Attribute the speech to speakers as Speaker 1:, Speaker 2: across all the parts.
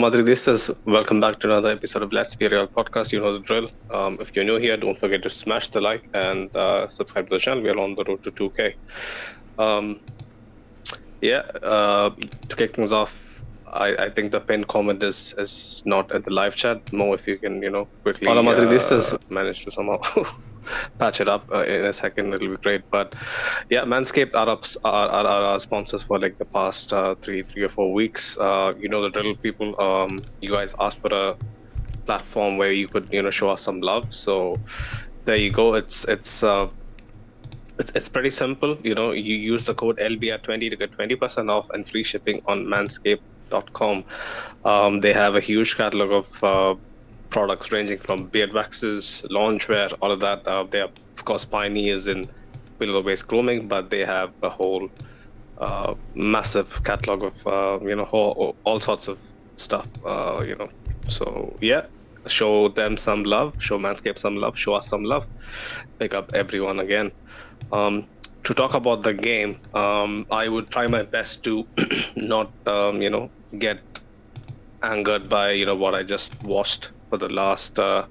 Speaker 1: Hola is welcome back to another episode of Let's Be Real podcast. You know the drill. Um, if you're new here, don't forget to smash the like and uh, subscribe to the channel. We are on the road to 2K. Um, yeah, uh, to kick things off, I, I think the pinned comment is is not at the live chat. Mo, if you can, you know, quickly Madridistas. Uh, manage to somehow patch it up uh, in a second, it'll be great. But yeah, Manscaped are, ups, are, are, are our sponsors for like the past uh, three three or four weeks. Uh, you know the drill, people. Um, you guys asked for a platform where you could you know show us some love. So there you go. It's it's. Uh, it's, it's pretty simple. You know, you use the code LBR20 to get 20% off and free shipping on Um, they have a huge catalog of uh, products ranging from beard waxes, loungewear, all of that. Uh, they are, of course, pioneers in below waist grooming, but they have a whole uh, massive catalog of uh, you know all, all, sorts of stuff. Uh, you know, so yeah, show them some love, show Manscaped some love, show us some love. Pick up everyone again. Um, to talk about the game, um, I would try my best to not um, you know get angered by you know what I just watched for the last, uh,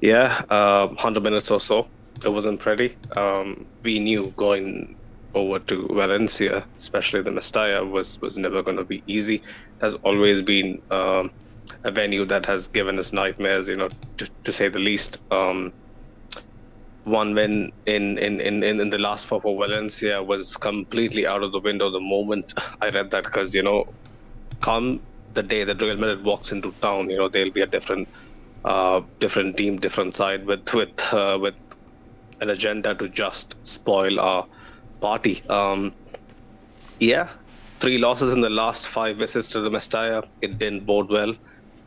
Speaker 1: yeah, uh, 100 minutes or so. It wasn't pretty. Um, we knew going over to Valencia, especially the Mestalla, was, was never going to be easy. It has always been um, a venue that has given us nightmares, you know, to, to say the least. Um, one win in, in, in, in the last four for Valencia was completely out of the window the moment I read that because, you know, come the day that Real Madrid walks into town, you know, they'll be a different, uh, different team, different side with with uh, with an agenda to just spoil our party. Um, yeah, three losses in the last five visits to the Mestalla. It didn't bode well.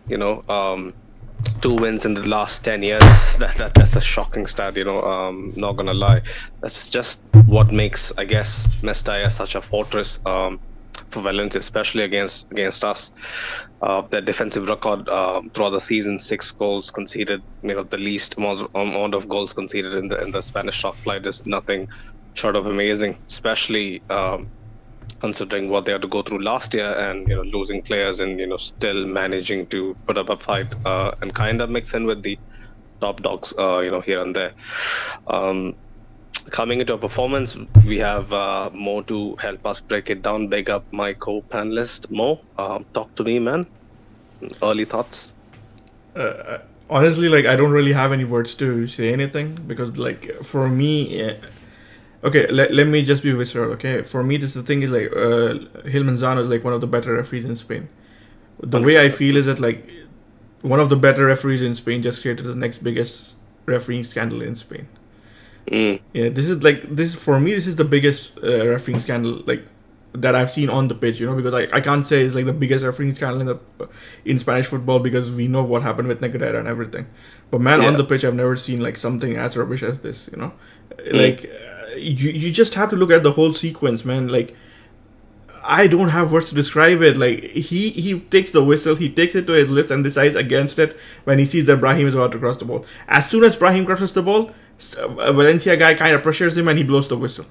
Speaker 1: You know, um, two wins in the last 10 years that, that that's a shocking stat you know um not gonna lie that's just what makes i guess mestalla such a fortress um for Valencia, especially against against us. Uh, their defensive record uh, throughout the season: six goals conceded. You know, the least amount, amount of goals conceded in the in the Spanish top flight is nothing short of amazing, especially. Um, considering what they had to go through last year and you know losing players and you know still managing to put up a fight uh, and kind of mix in with the top dogs uh, you know here and there um, coming into a performance, we have uh, Mo to help us break it down. Big up my co-panelist Mo. Um, talk to me, man. Early thoughts.
Speaker 2: Uh, uh, honestly, like I don't really have any words to say anything because, like, for me, uh, okay, let, let me just be visceral. Okay, for me, this the thing is like uh, Gil Manzano is like one of the better referees in Spain. The 100%. way I feel is that like one of the better referees in Spain just created the next biggest refereeing scandal in Spain. Mm. Yeah, this is like this for me. This is the biggest uh, refereeing scandal like that I've seen on the pitch. You know, because I, I can't say it's like the biggest refereeing scandal in the in Spanish football because we know what happened with Negreira and everything. But man, yeah. on the pitch, I've never seen like something as rubbish as this. You know, mm. like uh, you you just have to look at the whole sequence, man. Like. I don't have words to describe it. Like he he takes the whistle, he takes it to his lips and decides against it when he sees that Brahim is about to cross the ball. As soon as Brahim crosses the ball, a uh, Valencia guy kind of pressures him and he blows the whistle.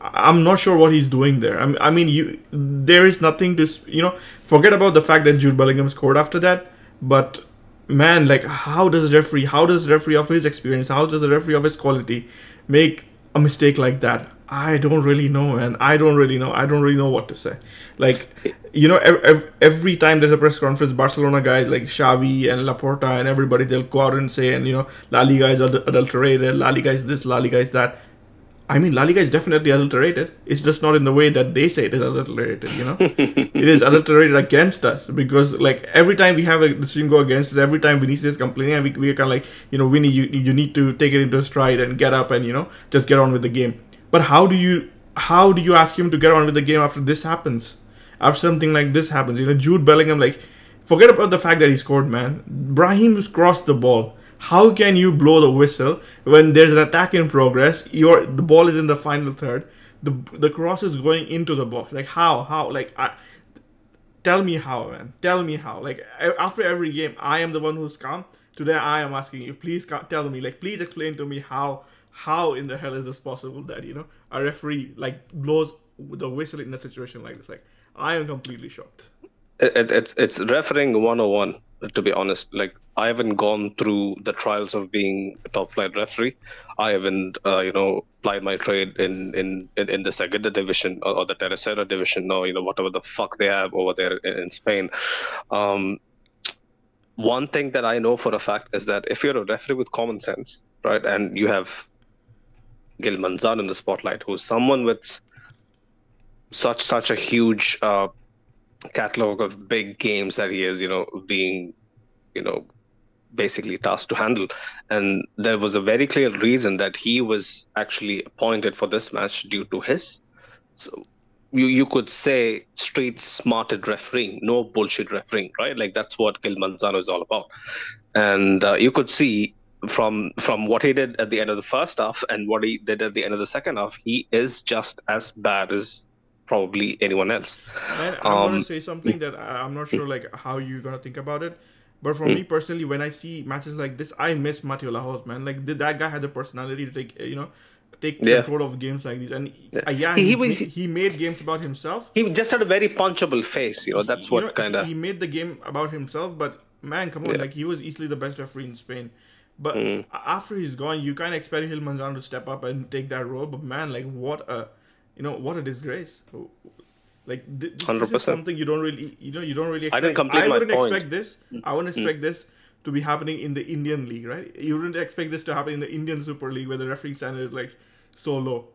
Speaker 2: I'm not sure what he's doing there. I mean, you there is nothing to you know. Forget about the fact that Jude Bellingham scored after that, but man, like how does referee, how does referee of his experience, how does the referee of his quality make a mistake like that? I don't really know, and I don't really know. I don't really know what to say. Like, you know, every, every time there's a press conference, Barcelona guys like Xavi and Laporta and everybody, they'll go out and say, and you know, La Liga is adulterated, La Liga is this, La Liga is that. I mean, La Liga is definitely adulterated. It's just not in the way that they say it is adulterated. You know, it is adulterated against us because like every time we have a decision go against us, every time Vinicius is complaining, and we we are kind of like, you know, Vinny, you you need to take it into stride and get up and you know just get on with the game. But how do you how do you ask him to get on with the game after this happens? After something like this happens, you know, Jude Bellingham, like, forget about the fact that he scored, man. Brahim's crossed the ball. How can you blow the whistle when there's an attack in progress? Your the ball is in the final third. The the cross is going into the box. Like how? How? Like I, tell me how, man. Tell me how. Like after every game, I am the one who's calm. Today, I am asking you. Please tell me. Like please explain to me how how in the hell is this possible that you know a referee like blows the whistle in a situation like this? Like I am completely shocked.
Speaker 1: it, it's it's refereeing 101 to be honest like i haven't gone through the trials of being a top flight referee i haven't uh, you know applied my trade in in in, in the segunda division or, or, the tercera division or you know whatever the fuck they have over there in, in spain um, one thing that i know for a fact is that if you're a referee with common sense right and you have gil manzano in the spotlight who's someone with such such a huge uh, catalog of big games that he is, you know, being, you know, basically tasked to handle. And there was a very clear reason that he was actually appointed for this match due to his. So you, you could say street smarted refereeing, no bullshit refereeing, right? Like that's what Gil Manzano is all about. And uh, you could see from from what he did at the end of the first half and what he did at the end of the second half, he is just as bad as probably anyone else.
Speaker 2: And I um, want to say something that I'm not sure like how you're gonna think about it, but for mm. me personally, when I see matches like this, I miss Mateu Lahoz, man. Like that guy had the personality to take you know take yeah. control of games like these. And yeah, uh, yeah he, he, was he made games about himself.
Speaker 1: He just had a very punchable face, you know. That's what you know, kind of
Speaker 2: he made the game about himself. But man, come on, yeah. like he was easily the best referee in Spain. But mm. after he's gone, you kind of expect Gil Manzano to step up and take that role. But man, like what a you know what a disgrace like th- this 100%. is something you don't really you know you don't really expect.
Speaker 1: i didn't complete I
Speaker 2: wouldn't
Speaker 1: point.
Speaker 2: expect this i wouldn't mm. expect mm. this to be happening in the indian league right you wouldn't expect this to happen in the indian super league where the referee standard is like so low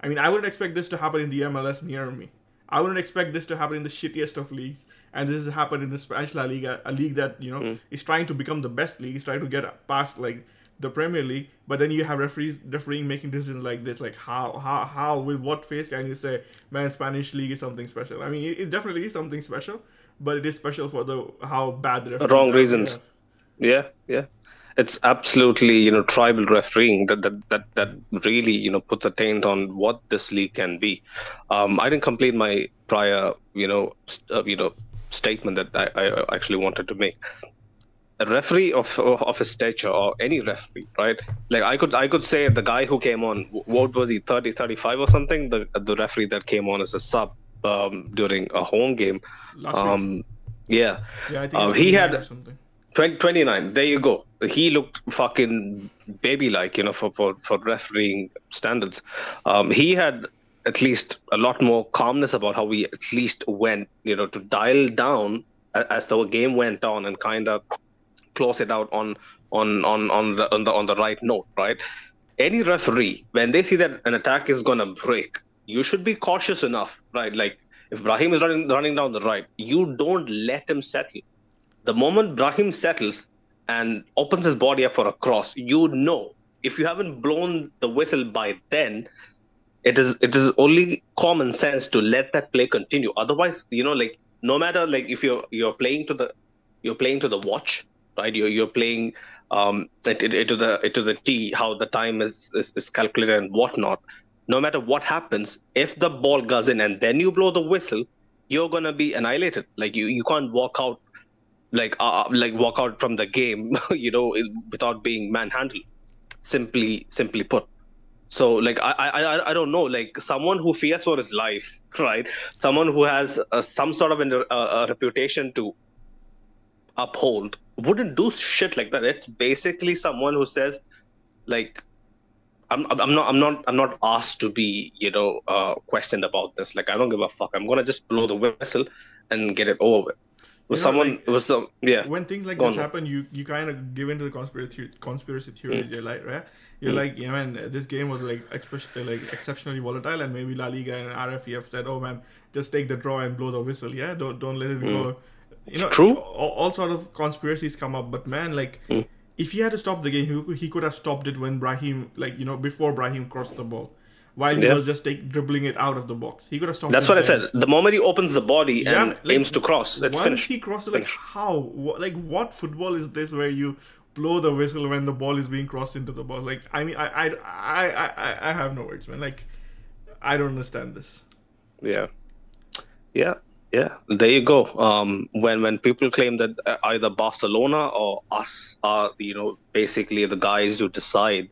Speaker 2: i mean i wouldn't expect this to happen in the mls near me I wouldn't expect this to happen in the shittiest of leagues, and this has happened in the Spanish La Liga, a league that you know mm. is trying to become the best league, is trying to get past like the Premier League, but then you have referees refereeing making decisions like this. Like how how how with what face can you say, man, Spanish league is something special? I mean, it, it definitely is something special, but it is special for the how bad the
Speaker 1: wrong reasons. Yeah, yeah. It's absolutely you know tribal refereeing that, that that that really you know puts a taint on what this league can be. Um, I didn't complete my prior you know st- uh, you know statement that I, I actually wanted to make. A referee of of his stature or any referee right? Like i could i could say the guy who came on what was he 30 35 or something? The the referee that came on as a sub um, during a home game. Um, yeah. Yeah I think uh, he had 20, 29 there you go he looked fucking baby like you know for for for refereeing standards um, he had at least a lot more calmness about how we at least went you know to dial down as the game went on and kind of close it out on on on on the on the on the right note, right? Any referee, when they see that an attack is gonna break, you should be cautious enough, right? Like if Brahim is running running down the right, you don't let him settle. The moment Brahim settles and opens his body up for a cross, you know if you haven't blown the whistle by then, it is it is only common sense to let that play continue. Otherwise, you know, like no matter like if you're you're playing to the you're playing to the watch, right? You're you're playing um, it, it, to the it to the T how the time is, is, is calculated and whatnot. No matter what happens, if the ball goes in and then you blow the whistle, you're gonna be annihilated. Like you you can't walk out like uh, like walk out from the game, you know, without being manhandled. Simply simply put. So like I I I don't know like someone who fears for his life, right? Someone who has uh, some sort of a, a reputation to uphold wouldn't do shit like that. It's basically someone who says, like, I'm, I'm not I'm not I'm not asked to be you know uh, questioned about this. Like I don't give a fuck. I'm gonna just blow the whistle and get it over with. With you know, someone, like, was some yeah.
Speaker 2: When things like this on. happen, you you kind of give into the conspiracy conspiracy theories. Mm. You're like, right? You're mm. like, yeah, man, this game was like like exceptionally volatile, and maybe La Liga and RFEF said, oh man, just take the draw and blow the whistle. Yeah, don't don't let it mm. go you know,
Speaker 1: true.
Speaker 2: All, all, sort of conspiracies come up, but man, like, mm. if he had to stop the game, he, he could have stopped it when Brahim, like, you know, before Brahim crossed the ball. While he yeah. was just take, dribbling it out of the box, he could have stopped.
Speaker 1: That's what I said. The moment he opens the body yeah, and like, aims to cross, it's
Speaker 2: once
Speaker 1: finished.
Speaker 2: he crosses, like how, what, like what football is this where you blow the whistle when the ball is being crossed into the box? Like, I mean, I, I, I, I, I have no words, man. Like, I don't understand this.
Speaker 1: Yeah, yeah. Yeah, there you go. Um, when when people claim that uh, either Barcelona or us are you know basically the guys who decide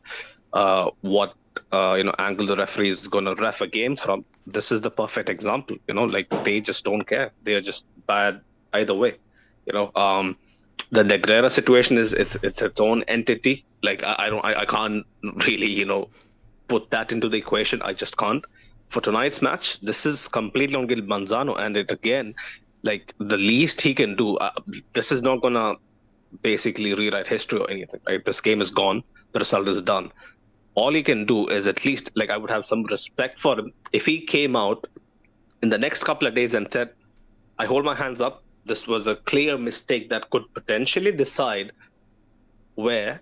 Speaker 1: uh, what uh, you know angle the referee is going to ref a game from, this is the perfect example. You know, like they just don't care. They are just bad either way. You know, um, the Negreira situation is it's it's its own entity. Like I, I don't I, I can't really you know put that into the equation. I just can't. For tonight's match, this is completely on Gil Manzano, and it again, like the least he can do. Uh, this is not gonna basically rewrite history or anything. Right? This game is gone. The result is done. All he can do is at least like I would have some respect for him. If he came out in the next couple of days and said, "I hold my hands up this was a clear mistake that could potentially decide where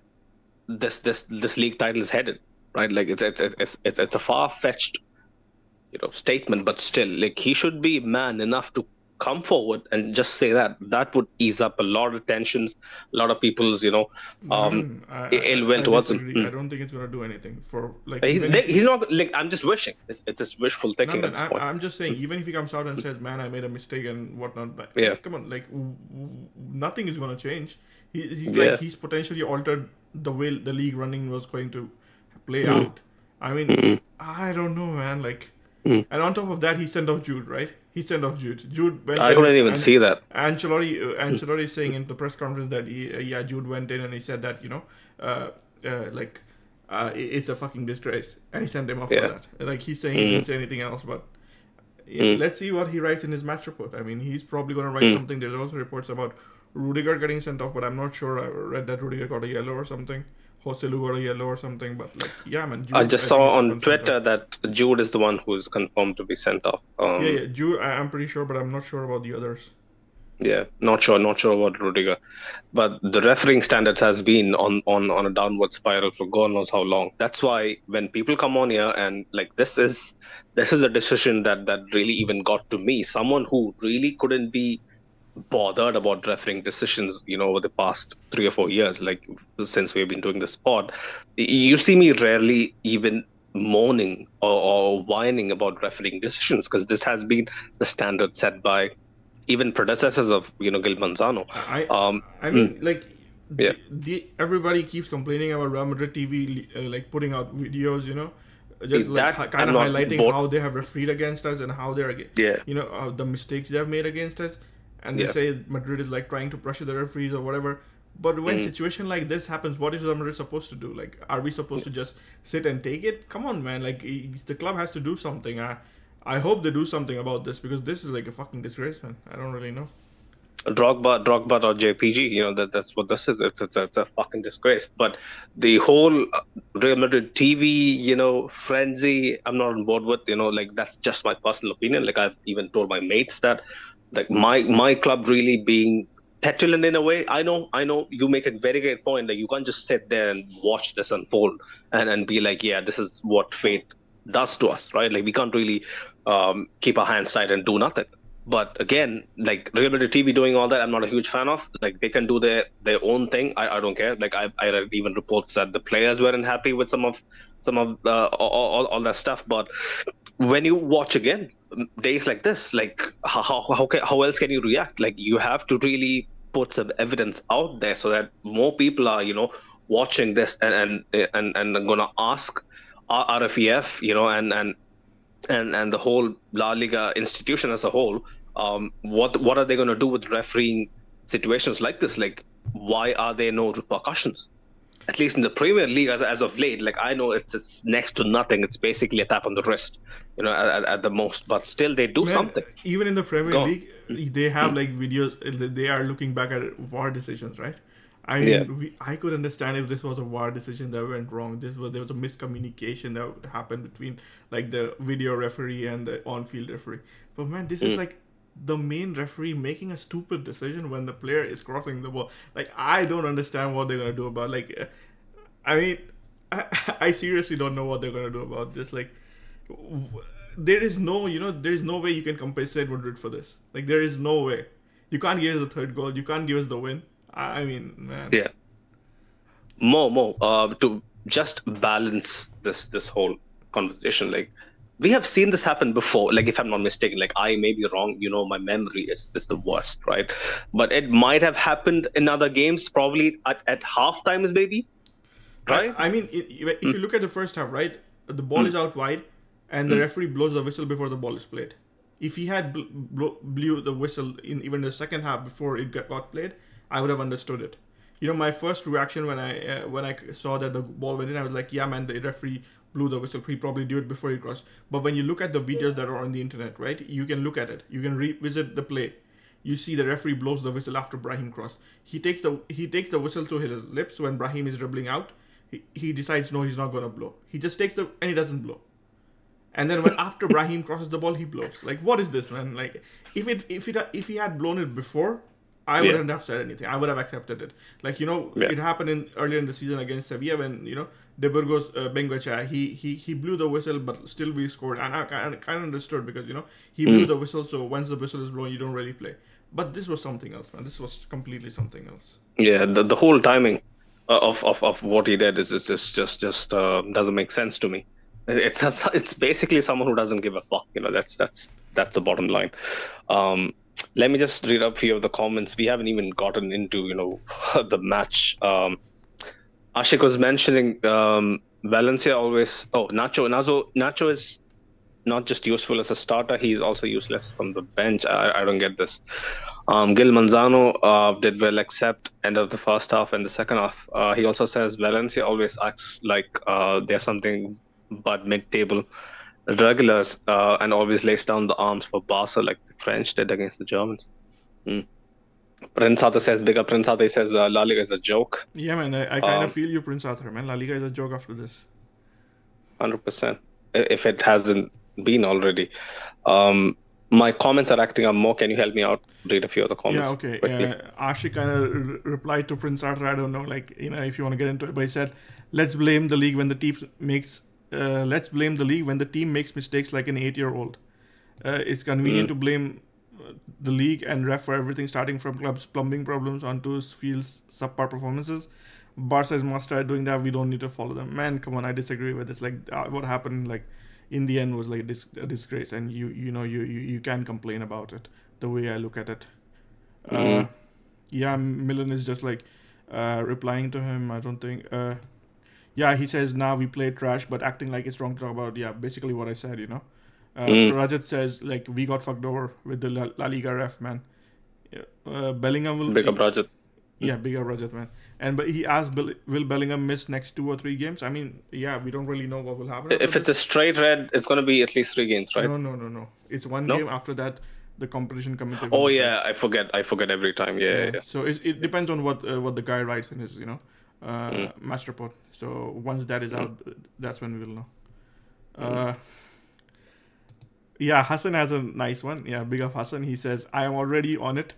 Speaker 1: this this this league title is headed right? Like it's it's it's it's, it's a far-fetched you know statement but still like he should be man enough to come forward and just say that that would ease up a lot of tensions a lot of people's you know um
Speaker 2: I,
Speaker 1: ill will towards him
Speaker 2: I don't think it's gonna do anything for like.
Speaker 1: he's,
Speaker 2: if-
Speaker 1: he's not like i'm just wishing it's, it's just wishful thinking at this
Speaker 2: I,
Speaker 1: point
Speaker 2: I'm just saying, even if he comes out and says, "Man, I made a mistake" and whatnot, but
Speaker 1: Yeah.
Speaker 2: come on, like nothing is gonna change. He, he's
Speaker 1: Yeah.
Speaker 2: like he's potentially altered the way the league running was going to play
Speaker 1: Mm-hmm.
Speaker 2: out. I mean, I don't know, man. Like, and on top of that, he sent off Jude, right? He sent off Jude. Jude went.
Speaker 1: i couldn't even
Speaker 2: and-
Speaker 1: see that
Speaker 2: Ancelotti, uh, Ancelotti is saying in the press conference that he, uh, yeah, Jude went in and he said that you know, uh, uh, like, uh, it's a fucking disgrace, and he sent him off
Speaker 1: Yeah.
Speaker 2: for that. Like he's saying he didn't say anything else, but yeah, let's see what he writes in his match report. I mean, he's probably going to write something. There's also reports about Rudiger getting sent off, but I'm not sure. I read that Rudiger got a yellow or something. Joselu got a yellow or something, but like, yeah, man. Jude,
Speaker 1: i just
Speaker 2: think,
Speaker 1: saw on twitter that jude is the one who's confirmed to be sent off um,
Speaker 2: Yeah, yeah, Jude. I, I'm pretty sure, but I'm not sure about the others.
Speaker 1: Yeah, not sure, not sure about Rudiger, but the refereeing standards has been on on on a downward spiral for God knows how long. That's why when people come on here and like this is this is a decision that that really even got to me. Someone who really couldn't be bothered about refereeing decisions, you know, over the past three or four years, like since we've been doing this pod, you see me rarely even moaning or, or whining about refereeing decisions because this has been the standard set by even predecessors of you know Gil Manzano.
Speaker 2: I
Speaker 1: Um,
Speaker 2: I mean, like,
Speaker 1: Yeah.
Speaker 2: the, the everybody keeps complaining about Real Madrid TV, uh, like putting out videos, you know, just like
Speaker 1: That
Speaker 2: hi-
Speaker 1: I'm
Speaker 2: kind of highlighting how they have refereed against us and how they're,
Speaker 1: Yeah.
Speaker 2: you know, uh, the mistakes they have made against us, and they
Speaker 1: Yeah.
Speaker 2: say Madrid is like trying to pressure the referees or whatever. But when
Speaker 1: Mm.
Speaker 2: situation like this happens, what is Madrid supposed to do? Like, are we supposed to just sit and take it? Come on, man! Like, the club has to do something. I, I hope they do something about this because this is like a fucking disgrace, man. I don't really know.
Speaker 1: Drogba, Drogba or JPG, you know that that's what this is. It's, it's, it's a fucking disgrace. But the whole uh, Real Madrid TV, you know, frenzy, I'm not on board with. You know, like that's just my personal opinion. Like I've even told my mates that, like my my club really being petulant in a way. I know, I know. You make a very great point. Like you can't just sit there and watch this unfold and and be like, yeah, this is what fate does to us, right? Like we can't really um, keep our hands tight and do nothing. But again, like Madrid TV doing all that, I'm not a huge fan of. Like they can do their their own thing. I, I don't care. Like I, I read even reports that the players weren't happy with some of some of uh, all, all, all that stuff. But when you watch again days like this, like how how how, can, how else can you react? Like you have to really put some evidence out there so that more people are you know watching this and and and, and gonna ask RFEF, you know, and and and and the whole La Liga institution as a whole, um, what what are they to do with refereeing situations like this? Like, why are there no repercussions? At least in the Premier League, as, as of late, like I know it's it's next to nothing. It's basically a tap on the wrist, you know, at, at the most. But still, they do
Speaker 2: Man,
Speaker 1: something.
Speaker 2: Even in the Premier
Speaker 1: Go.
Speaker 2: League, they have like videos. They are looking back at VAR decisions, right? I mean,
Speaker 1: Yeah.
Speaker 2: we, I could understand if this was a VAR decision that went wrong. This was there was a miscommunication that happened between like the video referee and the on-field referee. But man, this
Speaker 1: Mm.
Speaker 2: is like the main referee making a stupid decision when the player is crossing the ball. Like I don't understand what they're gonna do about. Like, uh, I mean, I, I seriously don't know what they're gonna do about this. Like, w- there is no, you know, there is no way you can compensate Madrid for this. Like, there is no way. You can't give us the third goal. You can't give us the win. I mean, man.
Speaker 1: Yeah. More, more. Uh, to just balance this this whole conversation, like we have seen this happen before. Like if I'm not mistaken, like I may be wrong. You know, my memory is is the worst, right? But it might have happened in other games, probably at at half times, maybe. Right?
Speaker 2: I, I mean, i- i- if you hmm. look at the first half, right, the ball hmm. is out wide, and the hmm. referee blows the whistle before the ball is played. If he had bl- bl- blew the whistle in even the second half before it got, got played, I would have understood it. You know, my first reaction when I uh, when I saw that the ball went in, I was like, yeah, man, the referee blew the whistle. He probably did it before he crossed. But when you look at the videos that are on the internet, right, you can look at it. You can revisit the play. You see the referee blows the whistle after Brahim crossed. He takes the he takes the whistle to his lips when Brahim is dribbling out. He, he decides no, he's not gonna blow. He just takes the and he doesn't blow. And then when after Brahim crosses the ball, he blows. Like what is this, man? Like if it if it if he had blown it before, I wouldn't have said anything. I would have accepted it. Like you know,
Speaker 1: Yeah.
Speaker 2: it happened in earlier in the season against Sevilla when you know De Burgos uh, Bengoetxea he he he blew the whistle, but still we scored, and I kind of, kind of understood because you know he blew
Speaker 1: Mm.
Speaker 2: the whistle, so once the whistle is blown, you don't really play. But this was something else, man. This was completely something else.
Speaker 1: Yeah, the, the whole timing uh, of, of, of what he did is, is just just just uh, doesn't make sense to me. It's it's basically someone who doesn't give a fuck. You know, that's that's that's the bottom line. Um, let me just read up a few of the comments. We haven't even gotten into you know the match. Um, Ashik was mentioning um, Valencia always. Oh, Nacho Nazo Nacho is not just useful as a starter; he's also useless from the bench. I, I don't get this. Um, Gil Manzano uh, did well, except end of the first half and the second half. Uh, he also says Valencia always acts like uh, they're something but mid-table regulars uh, and always lays down the arms for Barca like the French did against the Germans. Mm. Prince Arthur says, bigger Prince Arthur says uh, La Liga is a joke.
Speaker 2: Yeah, man. I, I kind
Speaker 1: Um,
Speaker 2: of feel you, Prince Arthur, man. La Liga is a joke after this.
Speaker 1: 100%. If it hasn't been already. Um, my comments are acting up more. Can you help me out? Read a few of the comments.
Speaker 2: Yeah, okay.
Speaker 1: quickly.
Speaker 2: Uh, Ashik kind of re- replied to Prince Arthur. I don't know, like you know, if you want to get into it, but he said, "Let's blame the league when the team makes. Uh, let's blame the league when the team makes mistakes like an eight-year-old. Uh, it's convenient
Speaker 1: Mm.
Speaker 2: to blame the league and ref for everything, starting from clubs' plumbing problems onto fields' subpar performances. Barca is master at doing that. We don't need to follow them. Man, come on, I disagree with this. Like uh, what happened, like in the end, was like dis- a disgrace, and you you know you you, you can complain about it. The way I look at it. Uh,
Speaker 1: Mhm.
Speaker 2: yeah, Milan is just like uh, replying to him. I don't think. Uh, yeah, he says now we play trash, but acting like it's wrong to talk about. Yeah, basically what I said. You know, uh,
Speaker 1: Mm.
Speaker 2: Rajat says like we got fucked over with the La, La Liga ref man. Uh, Bellingham will
Speaker 1: Bigger project.
Speaker 2: yeah, bigger Rajat man. And but he asked, will Bellingham miss next two or three games? I mean, yeah, we don't really know what will happen.
Speaker 1: If it's a straight red, it's going to be at least three games, right?
Speaker 2: no, no, no, no. It's one
Speaker 1: No?
Speaker 2: game. After that, the competition committee.
Speaker 1: Oh yeah, I forget. I forget every time. Yeah, yeah. yeah.
Speaker 2: So it, it depends on what uh, what the guy writes in his you know uh,
Speaker 1: Mm.
Speaker 2: match report. So once that is out, that's when we will know. Uh, yeah, Hassan has a nice one. Yeah, big up Hassan. He says, "I am already on it.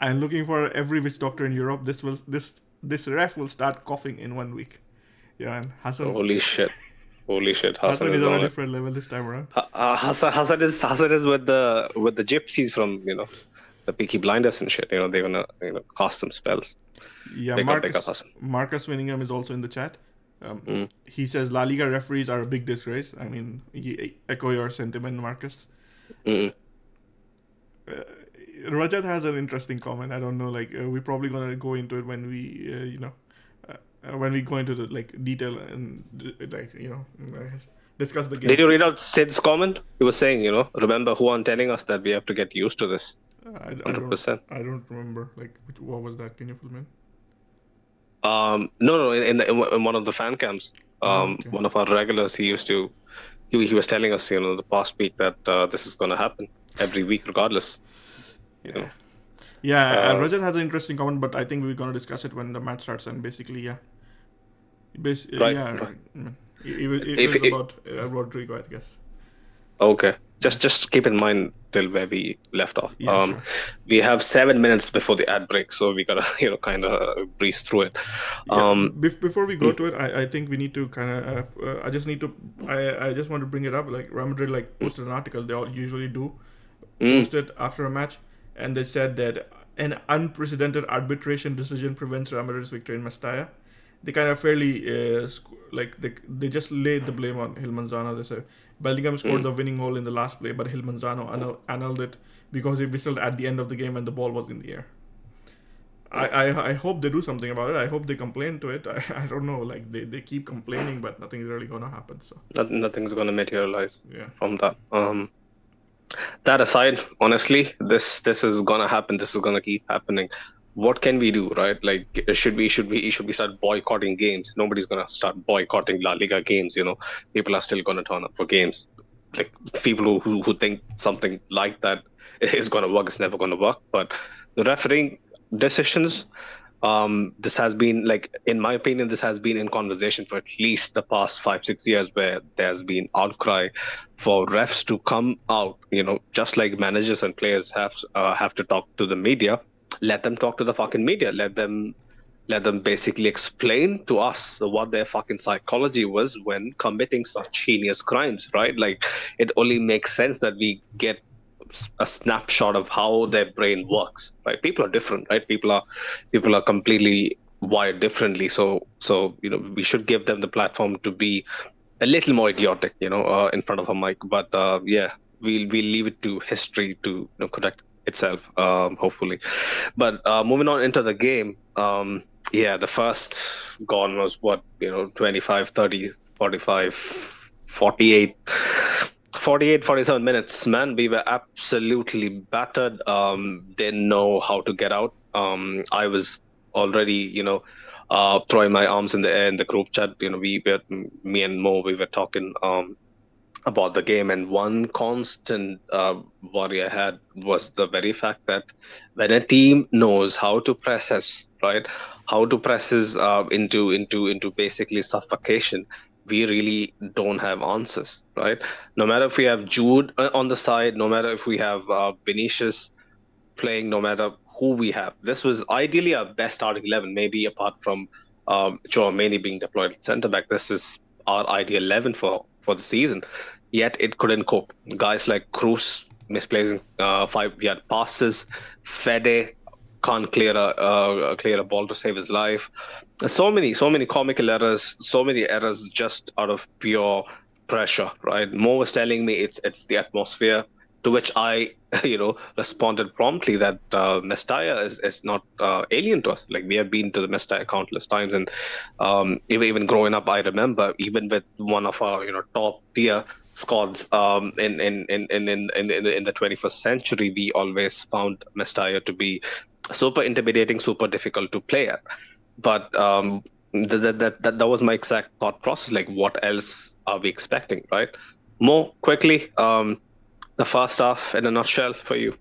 Speaker 2: I am looking for every witch doctor in Europe. This will this this ref will start coughing in one week." Yeah, and Hassan
Speaker 1: Holy shit! Holy shit!
Speaker 2: Hassan
Speaker 1: Hassan,
Speaker 2: is
Speaker 1: is
Speaker 2: on a
Speaker 1: on it.
Speaker 2: different level this time around.
Speaker 1: Uh, Hassan, Hassan is Hassan is with the with the gypsies from you know the Peaky Blinders and shit. You know they're gonna you know cast some spells.
Speaker 2: Yeah,
Speaker 1: up, big up, Hassan.
Speaker 2: Marcus Winningham is also in the chat. Um,
Speaker 1: Mm.
Speaker 2: He says La Liga referees are a big disgrace. I mean, echo your sentiment, Marcus.
Speaker 1: Mm-mm.
Speaker 2: Uh, Rajat has an interesting comment. I don't know, like uh, we're probably gonna go into it when we, uh, you know, uh, uh, when we go into the like detail and uh, like you know discuss the game.
Speaker 1: Did you read out Sid's comment? He was saying, you know, remember Juan telling us that we have to get used to this.
Speaker 2: I, I don't. I don't remember. Like, what was that? Can you fill me in?
Speaker 1: Um, no, no, in, the, in one- of the fan camps, um,
Speaker 2: Oh, okay.
Speaker 1: one of our regulars, he used to, he, he was telling us, you know, the past week that uh, this is going to happen every week, regardless. You know,
Speaker 2: Yeah, uh,
Speaker 1: Uh,
Speaker 2: Rajat has an interesting comment, but I think we're gonna discuss it when the match starts. And basically, yeah, Bas-
Speaker 1: Right,
Speaker 2: yeah,
Speaker 1: right.
Speaker 2: It, it, it
Speaker 1: If
Speaker 2: was about uh, Rodrygo, I guess.
Speaker 1: okay, just just keep in mind till where we left off.
Speaker 2: Yeah,
Speaker 1: um,
Speaker 2: sure.
Speaker 1: we have seven minutes before the ad break, so we gotta, you know, kind of breeze through it.
Speaker 2: Yeah,
Speaker 1: Um,
Speaker 2: bef- before we go to it, I, I think we need to kind of. Uh, uh, I just need to. I, I just want to bring it up. Like Real Madrid, like posted an article. They all usually do
Speaker 1: mm,
Speaker 2: post it after a match, and they said that an unprecedented arbitration decision prevents Real Madrid's victory in Mestalla. They kind of fairly uh, like they, they just laid the blame on Hill Manzano. They said Bellingham scored
Speaker 1: Mm.
Speaker 2: the winning goal in the last play, but Hill Manzano annulled it because he whistled at the end of the game when the ball was in the air. I, I, I hope they do something about it. I hope they complain to it. I, I don't know. Like they, they keep complaining, but nothing's really gonna happen. So
Speaker 1: nothing, nothing's gonna materialize
Speaker 2: yeah.
Speaker 1: from that. Um, that aside, honestly, this this is gonna happen. This is gonna keep happening. What can we do, right? Like, should we should we should we start boycotting games? Nobody's gonna start boycotting La Liga games. You know, people are still gonna turn up for games. Like people who who, think something like that is gonna work is never gonna work. But the refereeing decisions um, this has been like in my opinion this has been in conversation for at least the past five six years where there's been outcry for refs to come out you know just like managers and players have uh, have to talk to the media let them talk to the fucking media. Let them let them basically explain to us what their fucking psychology was when committing such heinous crimes right? Like it only makes sense that we get a snapshot of how their brain works right? People are different right? People are people are completely wired differently. So so you know we should give them the platform to be a little more idiotic you know uh, in front of a mic. But uh, yeah we'll we'll leave it to history to you know, correct itself um, hopefully. But uh, moving on into the game um, yeah the first gone was what you know 25 30 45 48 48 47 minutes. Man we were absolutely battered. Um didn't know how to get out. Um i was already you know uh throwing my arms in the air in the group chat. You know we were me and mo we were talking um about the game and one constant uh, worry i had was the very fact that when a team knows how to press us right how to press us uh, into into into basically suffocation we really don't have answers, right? No matter if we have Jude uh, on the side, no matter if we have uh, Vinicius playing, no matter who we have. This was ideally our best starting 11, maybe apart from um, Tchouameni being deployed at centre back. This is our ideal 11 for, for the season. Yet it couldn't cope. Guys like Kroos misplacing uh, five yard passes, Fede can't clear a uh, clear a ball to save his life. So many, so many comical errors, so many errors just out of pure pressure. Right? Mo was telling me it's it's the atmosphere. To which I, you know, responded promptly that uh, Mestalla is, is not uh, alien to us. Like we have been to the Mestalla countless times, and um, even even growing up, I remember even with one of our you know top tier squads um, in, in, in, in, in, in, in the 21st century, we always found Mestalla to be super intimidating, super difficult to play at. But um, that, that, that, that was my exact thought process. Like, what else are we expecting, right? More quickly, um, the first half in a nutshell for you.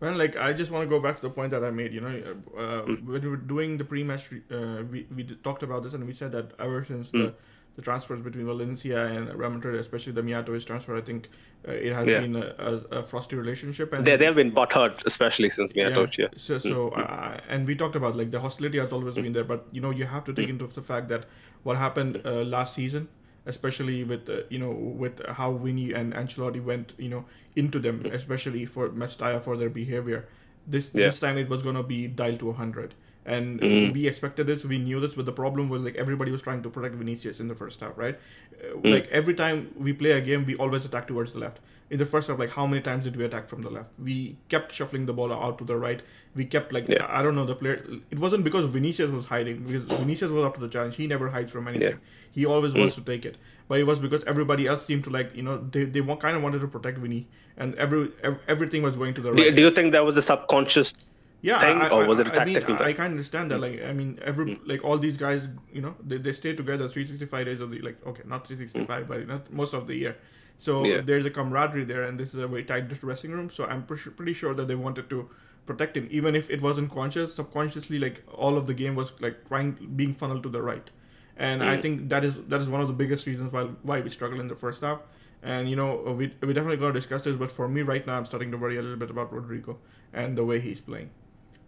Speaker 2: Well, like I just want to go back to the point that I made. You know, uh, mm. when we were doing the pre-match, uh, we we talked about this and we said that ever since mm. the the transfers between Valencia and Real Madrid, especially the Mijatovic transfer, I think uh, it has yeah. been a, a, a, frosty relationship.
Speaker 1: And they, they have been butthurt, especially since Mijatovic. Yeah. yeah.
Speaker 2: So, so mm-hmm. uh, and we talked about like the hostility has always mm-hmm. been there, but you know you have to take mm-hmm. into the fact that what happened uh, last season, especially with uh, you know with how Vinny and Ancelotti went you know into them, especially for Mestalla for their behavior. This yeah. this time it was gonna be dialed to hundred and mm-hmm. we expected this we knew this but the problem was like everybody was trying to protect vinicius in the first half right mm-hmm. like every time we play a game we always attack towards the left in the first half like how many times did we attack from the left we kept shuffling the ball out to the right we kept like yeah. i don't know the player it wasn't because vinicius was hiding because vinicius was up to the challenge he never hides from anything yeah. he always mm-hmm. wants to take it but it was because everybody else seemed to like you know they, they kind of wanted to protect Vinny and every, every everything was going to the right
Speaker 1: do, do you think that was a subconscious
Speaker 2: yeah,
Speaker 1: thing,
Speaker 2: I,
Speaker 1: or was it a tactical?
Speaker 2: I, mean, I, I can understand that. Hmm. Like, I mean, every mm. like all these guys, you know, they, they stay together 365 days of the like. Okay, not 365, mm. but not most of the year. So yeah. there's a camaraderie there, and this is a very tight dressing room. So I'm pretty sure that they wanted to protect him, even if it wasn't conscious. Subconsciously, like all of the game was like trying being funneled to the right, and mm. I hmm. think that is that is one of the biggest reasons why why we struggle in the first half. And you know, we we definitely gonna discuss this, but for me right now, I'm starting to worry a little bit about Rodrygo and the way he's playing.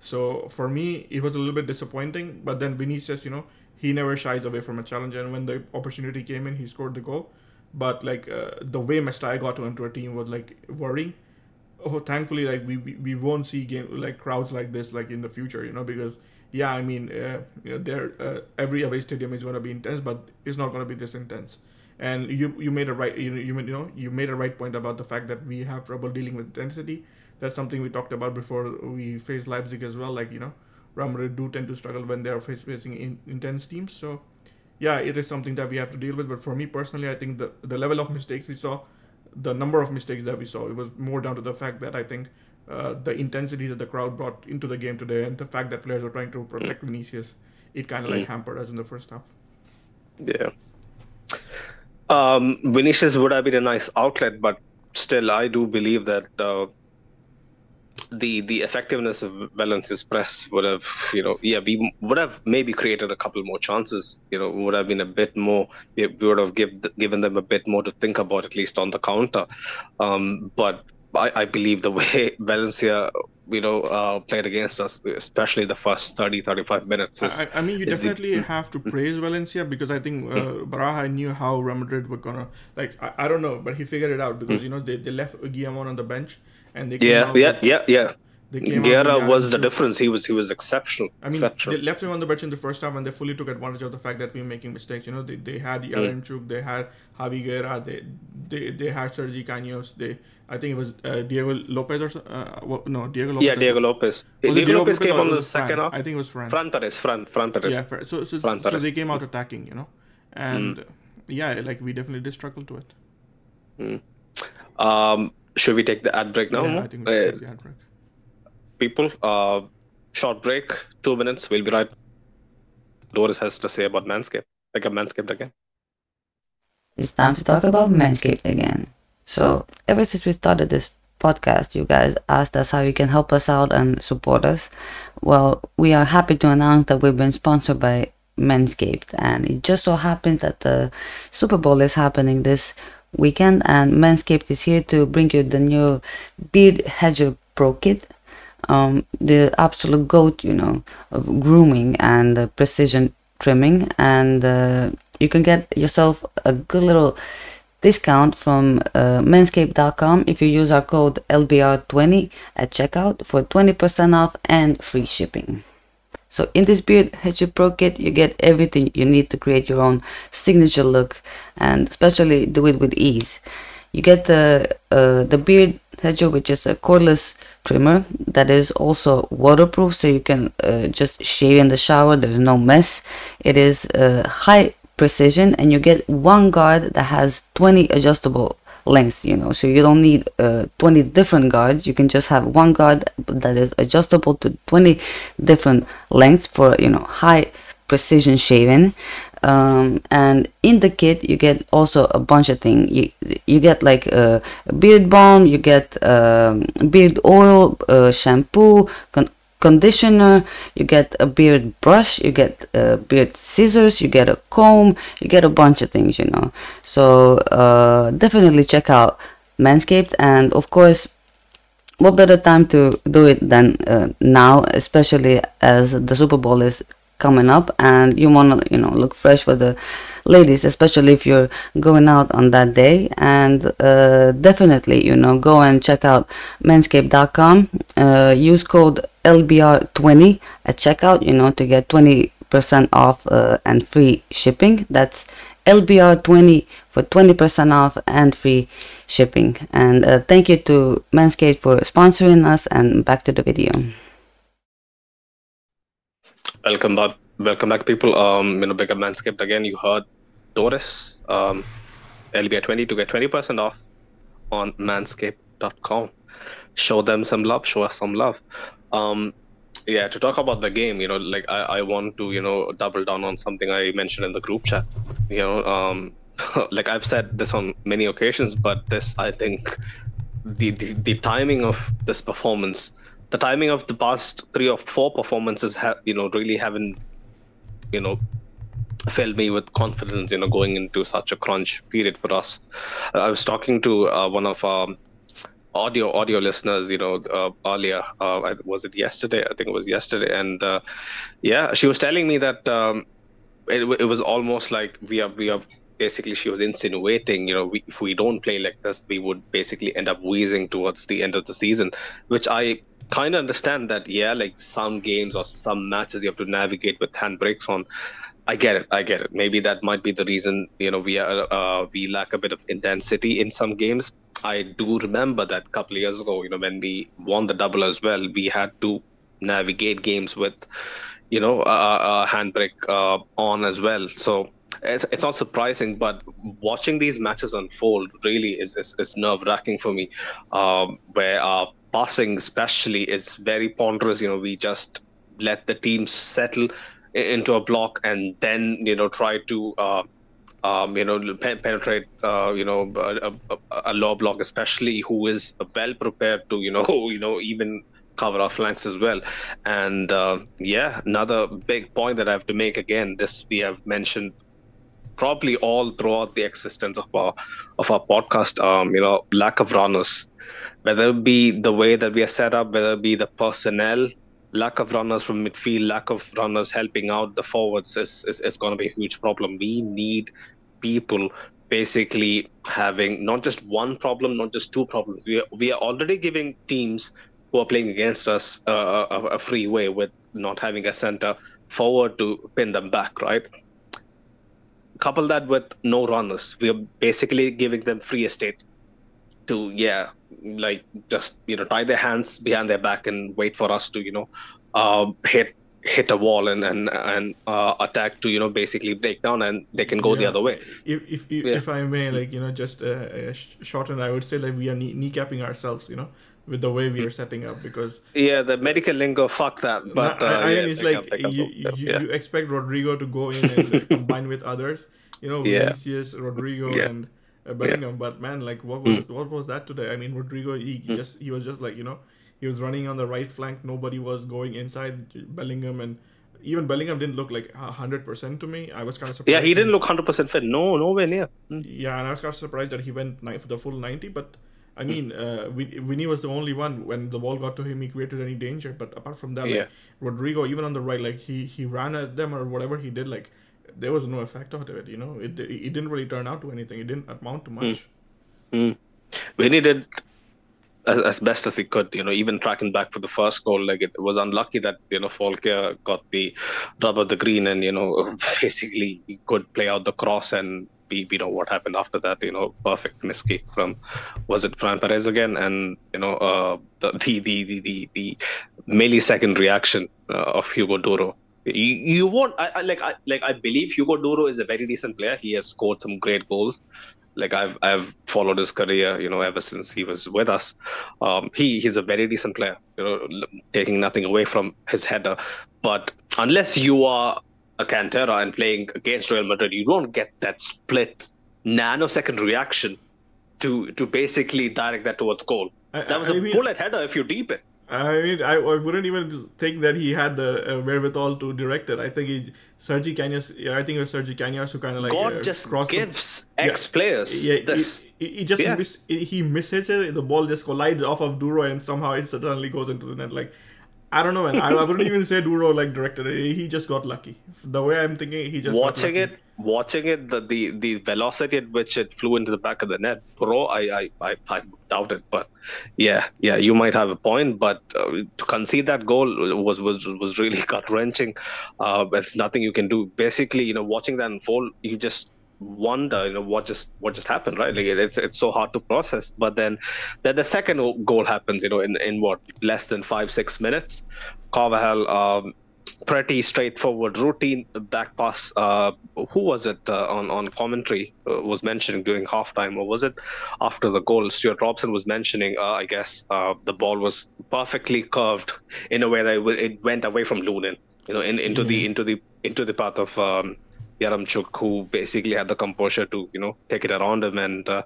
Speaker 2: So for me, it was a little bit disappointing. But then Vinicius, you know, he never shies away from a challenge, and when the opportunity came in, he scored the goal. But like uh, the way Mestalla got into a team was like worrying. Oh, thankfully, like we, we, we won't see game like crowds like this like in the future, you know, because yeah, I mean, uh, you know, there uh, every away stadium is going to be intense, but it's not going to be this intense. And you you made a right you you, you know you made a right point about the fact that we have trouble dealing with intensity that's something we talked about before we faced Leipzig as well. Like you know, Real Madrid do tend to struggle when they are facing in, intense teams. So yeah, it is something that we have to deal with. But for me personally, I think the the level of mistakes we saw the number of mistakes that we saw. It was more down to the fact that I think uh, the intensity that the crowd brought into the game today and the fact that players were trying to protect Vinicius, it kind of like hampered us in the first half.
Speaker 1: Yeah. Um, Vinicius would have been a nice outlet, but still, I do believe that uh, the the effectiveness of Valencia's press would have, you know, yeah, we would have maybe created a couple more chances. You know, would have been a bit more. We would have give, given them a bit more to think about, at least on the counter. Um, but I, I believe the way Valencia, you know, uh, played against us, especially the first 30, 35 minutes. Is,
Speaker 2: I, I mean, you definitely the, have to praise Valencia because I think uh, mm. Baraja knew how Real Madrid were gonna like. I, I don't know, but he figured it out because mm. you know they, they left Guillamon on the bench and they
Speaker 1: yeah yeah with, yeah yeah Guerra was the difference. He was he was exceptional.
Speaker 2: I mean,
Speaker 1: exceptional.
Speaker 2: they left him on the bench in the first half, and they fully took advantage of the fact that we were making mistakes. You know, they, they had Yaremchuk, mm. they had Javi Guerra, they they they had Sergi Canos. They I think it was uh, Diego Lopez or uh, well, no Diego Lopez.
Speaker 1: Yeah, Diego Lopez. Diego, Diego, Lopez, came on the second half.
Speaker 2: I think it was Fran.
Speaker 1: Fran Perez. Fran Fran Perez.
Speaker 2: Yeah, so so, Fran so they came out attacking. You know, and mm. yeah, like we definitely did struggle to it.
Speaker 1: Mm. Um, should we take the ad break now?
Speaker 2: Yeah, I think we should uh, take the ad break
Speaker 1: people. Uh, short break, two minutes. We'll be right. Doris has to say about Manscaped. Like a Manscaped again.
Speaker 3: It's time to talk about Manscaped again. So, ever since we started this podcast, you guys asked us how you can help us out and support us. Well, we are happy to announce that we've been sponsored by Manscaped, and it just so happens that the Super Bowl is happening this weekend, and Manscaped is here to bring you the new Beard Hedger Pro Kit um, the absolute goat, you know, of grooming and uh, precision trimming, and uh, you can get yourself a good little discount from uh, manscaped.com if you use our code LBR20 at checkout for 20% off and free shipping. So in this Beard Hedger Pro Kit, you get everything you need to create your own signature look and especially do it with ease. You get the uh, the beard hedger, which is a cordless trimmer that is also waterproof, so you can uh, just shave in the shower. There's no mess. It is uh, high precision, and you get one guard that has 20 adjustable lengths. You know, so you don't need uh, 20 different guards. You can just have one guard that is adjustable to 20 different lengths for you know high precision shaving um, and in the kit you get also a bunch of things you, you get like a, beard balm you get um, beard oil uh, shampoo conditioner you get a beard brush you get uh, beard scissors you get a comb you get a bunch of things you know. So uh, definitely check out manscaped and of course what better time to do it than uh, now especially as the super bowl is coming up and you want to you know look fresh for the ladies especially if you're going out on that day. And uh, definitely you know go and check out manscaped.com uh, use code lbr20 at checkout you know to get 20% off uh, and free shipping that's lbr20 for 20% off and free shipping and uh, thank you to manscaped for sponsoring us and back to the video
Speaker 1: Welcome back, welcome back, people. Um, you know, big up Manscaped again. You heard Doris, um, LBR20 to get 20% off on manscaped.com. Show them some love, show us some love. Um, yeah, to talk about the game, you know, like I, I want to, you know, double down on something I mentioned in the group chat. You know, um, like I've said this on many occasions, but this, I think, the, the, the timing of this performance the timing of the past three or four performances have you know really haven't you know filled me with confidence you know going into such a crunch period for us i was talking to uh, one of our audio audio listeners you know uh, earlier uh, was it yesterday? I think it was yesterday. And uh, yeah she was telling me that um, it, it was almost like we are we are basically she was insinuating you know we, if we don't play like this we would basically end up wheezing towards the end of the season which i kind of understand that yeah like some games or some matches you have to navigate with handbrakes on i get it i get it maybe that might be the reason you know we are uh, we lack a bit of intensity in some games i do remember that a couple years ago you know when we won the double as well we had to navigate games with you know a, a handbrake uh, on as well so it's, it's not surprising, but watching these matches unfold really is is, is nerve wracking for me. Um, where our passing, especially, is very ponderous. You know, we just let the teams settle into a block and then you know try to. Uh, um, you know, pe- penetrate, uh, you know, a, a, a, low block, especially who is well prepared to, you know, you know, even cover our flanks as well. And uh, yeah, another big point that I have to make again. This we have mentioned probably all throughout the existence of our of our podcast. Um, you know, lack of runners, whether it be the way that we are set up, whether it be the personnel. Lack of runners from midfield, lack of runners helping out the forwards is, is, is going to be a huge problem. We need people basically having not just one problem, not just two problems. We are, we are already giving teams who are playing against us uh, a, a free way with not having a center forward to pin them back, right? Couple that with no runners. We are basically giving them free estate to, yeah, like just, you know, tie their hands behind their back and wait for us to, you know, uh, hit hit a wall and and and uh, attack to you know basically break down and they can go yeah. the other way
Speaker 2: if if if, yeah. if i may like you know just uh, uh, shorten i would say like we are knee- kneecapping ourselves you know with the way we are setting up because
Speaker 1: yeah the medical lingo fuck that but uh,
Speaker 2: I, I, yeah, it's like up, you, you, yeah. you, expect rodrygo to go in and combine with others you know Vinicius, rodrygo and bellingham but man like what was mm. what was that today i mean rodrygo he mm. just he was just like you know he was running on the right flank nobody was going inside bellingham and even Bellingham didn't look like hundred percent to me. I was kind of surprised.
Speaker 1: Yeah, he didn't look hundred percent fit. No, nowhere near.
Speaker 2: Mm. Yeah, and I was kind of surprised that he went for the full ninety. But I mean, uh, Vinny was the only one when the ball got to him, he created any danger. But apart from that, like. Rodrygo, even on the right, like he he ran at them or whatever he did, like there was no effect out of it. You know, it it didn't really turn out to anything. It didn't amount to hmm. much.
Speaker 1: Mm. Vinny did as, as best as he could. You know, even tracking back for the first goal, like it was unlucky that you know Foulquier got the rub of the green, and you know basically he could play out the cross and we, we know what happened after that. You know, perfect miskick from was it Fran Perez again, and you know uh, the, the the the the, millisecond reaction uh, of Hugo Duro. You, you won't I, I, like I like I believe Hugo Duro is a very decent player. He has scored some great goals. Like I've I've followed his career, you know, ever since he was with us. Um, he he's a very decent player. You know, taking nothing away from his header, but unless you are a Cantera and playing against Real Madrid, you don't get that split nanosecond reaction to to basically direct that towards goal. I, that was I a mean, bullet header if you deep it.
Speaker 2: I mean, I, I wouldn't even think that he had the uh, wherewithal to direct it. I think he, Sergi Canós, I think it was Sergi Canós who kind of like
Speaker 1: God uh, just gives the, ex players
Speaker 2: yeah,
Speaker 1: this.
Speaker 2: He, he just yeah. miss, he misses it. The ball just collides off of Duro and somehow it suddenly goes into the net. Like I don't know, man. I, I wouldn't even say Duro like directed it. He just got lucky. The way I'm thinking, he just
Speaker 1: watching it, watching it, the, the the velocity at which it flew into the back of the net, bro. I I I, I doubt it, but yeah, yeah, you might have a point. But uh, to concede that goal was was was really gut wrenching. Uh, there's nothing you can do. Basically, you know, watching that unfold, you just wonder you know what just what just happened right like it's it's so hard to process but then then the second goal happens you know in in what less than five six minutes Carvajal um, pretty straightforward routine back pass uh, who was it uh, on on commentary uh, was mentioning during halftime or was it after the goal Stuart Robson was mentioning uh, I guess uh, the ball was perfectly curved in a way that it went away from Lunin you know in, into mm-hmm. the into the into the path of um, Yaremchuk, who basically had the composure to, you know, take it around him and uh,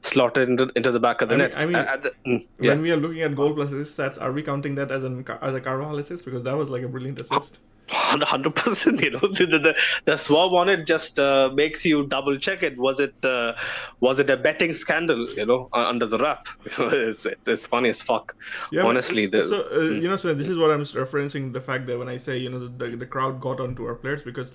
Speaker 1: slot it into, into the back of the
Speaker 2: I
Speaker 1: net.
Speaker 2: Mean, I mean, uh, the, mm, yeah. when we are looking at goal plus assist stats, are we counting that as an as a Carvajal assist? Because that was like a brilliant assist.
Speaker 1: Hundred percent, you know, the the, the swab on it just uh, makes you double check it. Was it uh, was it a betting scandal? You know, under the wrap. it's, it's it's funny as fuck. Yeah, honestly.
Speaker 2: The, so uh, mm. you know, so this is what I'm referencing the fact that when I say you know the, the, the crowd got onto our players because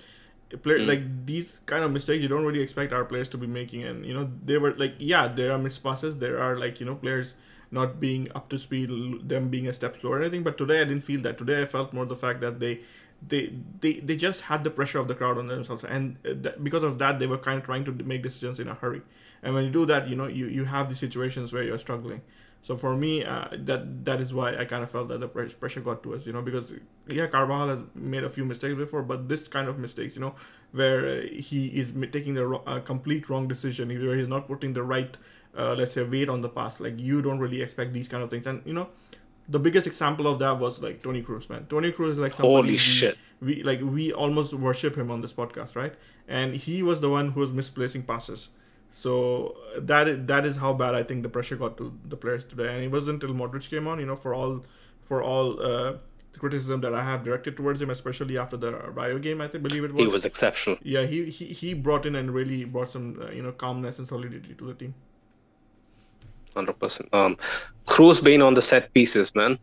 Speaker 2: player mm. like these kind of mistakes you don't really expect our players to be making and you know they were like yeah there are missed passes there are like you know players not being up to speed them being a step slow or anything but today i didn't feel that today i felt more the fact that they they they they just had the pressure of the crowd on themselves, and uh, that, because of that, they were kind of trying to make decisions in a hurry. And when you do that, you know, you you have these situations where you're struggling. So for me, uh, that that is why I kind of felt that the pressure got to us, you know, because yeah, Carvajal has made a few mistakes before, but this kind of mistakes, you know, where uh, he is taking the uh, complete wrong decision, where he's not putting the right, uh, let's say, weight on the pass. Like you don't really expect these kind of things, and you know, the biggest example of that was like Toni Kroos, man. Toni Kroos is like
Speaker 1: holy we, shit.
Speaker 2: We like we almost worship him on this podcast, right? And he was the one who was misplacing passes so that is, that is how bad I think the pressure got to the players today, and it wasn't until Modric came on, you know, for all for all uh, the criticism that I have directed towards him, especially after the Rayo game, I think, believe it was.
Speaker 1: He was exceptional.
Speaker 2: Yeah, he he, he brought in and really brought some uh, you know calmness and solidity to the team.
Speaker 1: Hundred percent. Um, Kroos being on the set pieces, man.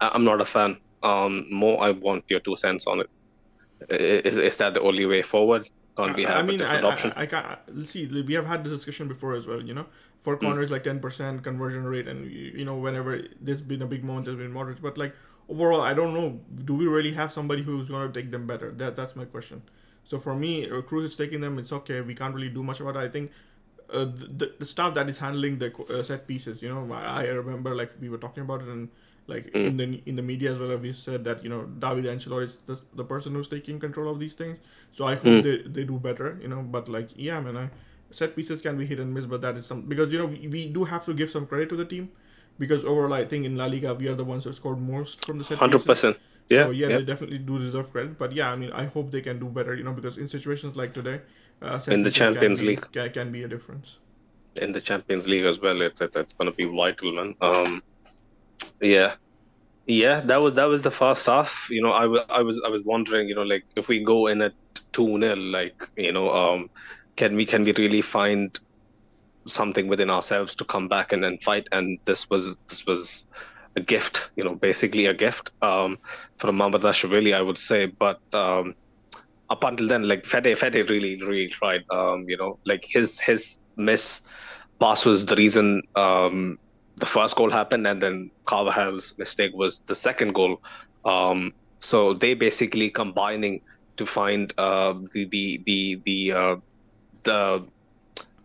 Speaker 1: I- am not a fan. Um, more I want your two cents on it. Is, is that the only way forward? Can't we have I mean, a different I, option?
Speaker 2: I, I, can't, see, we have had this discussion before as well. You know, for hmm. corners mm. like ten percent conversion rate, and you know, whenever there's been a big moment, there's been moderate. But like overall, I don't know. Do we really have somebody who's going to take them better? That that's my question. So for me, uh, Kroos is taking them. It's okay. We can't really do much about it. I think uh, the, the staff that is handling the uh, set pieces. You know, I, I remember like we were talking about it and like mm. in the in the media as well we said that you know David Ancelotti is the, the person who's taking control of these things so I hope mm. they, they do better you know but like yeah man I, set pieces can be hit and miss but that is some because you know we, we do have to give some credit to the team because overall I think in La Liga we are the ones who scored most from the set 100%.
Speaker 1: pieces. Yeah,
Speaker 2: so yeah, yeah, they definitely do deserve credit. But yeah, I mean, I hope they can do better. You know, because in situations like today,
Speaker 1: uh, in the Champions
Speaker 2: can
Speaker 1: League,
Speaker 2: be, can, can, be a difference.
Speaker 1: In the Champions League as well, it's it's, it's going to be vital, man. Um, yeah, yeah, that was that was the first half. You know, I was I was I was wondering, you know, like if we go in at two 0 like you know, um, can we can we really find something within ourselves to come back and, and fight? And this was this was a gift, you know, basically a gift um, from Mamardashvili, I would say. But um, up until then, like Fede, Fede really really tried. Um, you know, like his his miss pass was the reason um, the first goal happened, and then Carvajal's mistake was the second goal. Um, so they basically combining to find uh, the the the the uh, the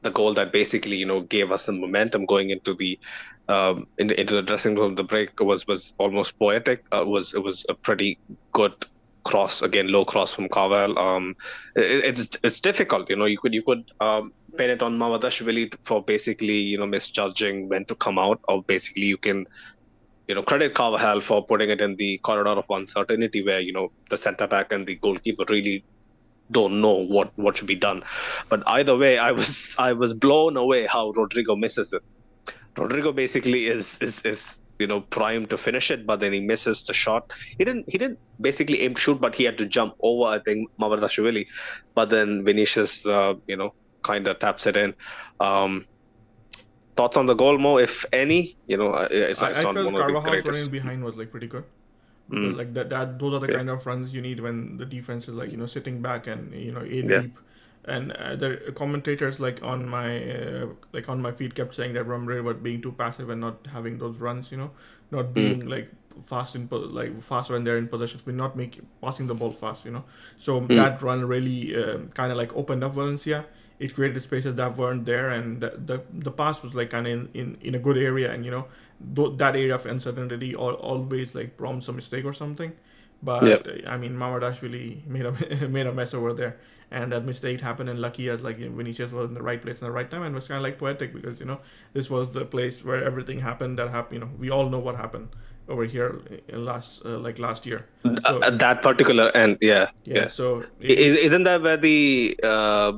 Speaker 1: the goal that basically you know gave us some momentum going into the um, in, into the dressing room. The break was was almost poetic. Uh, was it was a pretty good cross again, low cross from Carvajal. Um, it, it's it's difficult, you know. You could you could um, it on Mamardashvili for basically you know misjudging when to come out, or basically you can you know credit Carvajal for putting it in the corridor of uncertainty, where you know the centre back and the goalkeeper really don't know what what should be done. But either way, I was I was blown away how Rodrygo misses it. Rodrygo basically is is is you know primed to finish it, but then he misses the shot. He didn't he didn't basically aim to shoot, but he had to jump over I think Mamardashvili. But then Vinicius, uh, you know, kind of taps it in. Um, thoughts on the goal, Mo, if any? You know, it's,
Speaker 2: I, it's I felt Carvajal's running behind was like pretty good. Mm. Like that, that those are the yeah. kind of runs you need when the defense is like you know sitting back and you know eight yeah. deep and uh, the commentators like on my uh, like on my feed kept saying that Romero was being too passive and not having those runs, you know, not hmm. being mm. like fast in like fast when they're in possession, but not making passing the ball fast, you know. So mm. that run really uh, kind of like opened up Valencia. It created spaces that weren't there, and the the, the pass was like kind of in, in in a good area, and you know, th- that area of uncertainty all, always like prompts a mistake or something. But yep. I mean, Mamardashvili made a made a mess over there, and that mistake happened. And lucky as like Vinicius was in the right place in the right time, and was kind of like poetic because you know this was the place where everything happened that happened. You know, we all know what happened over here in last uh, like last year.
Speaker 1: So, uh, that particular end, yeah,
Speaker 2: yeah. yeah. So
Speaker 1: it, isn't that where the uh,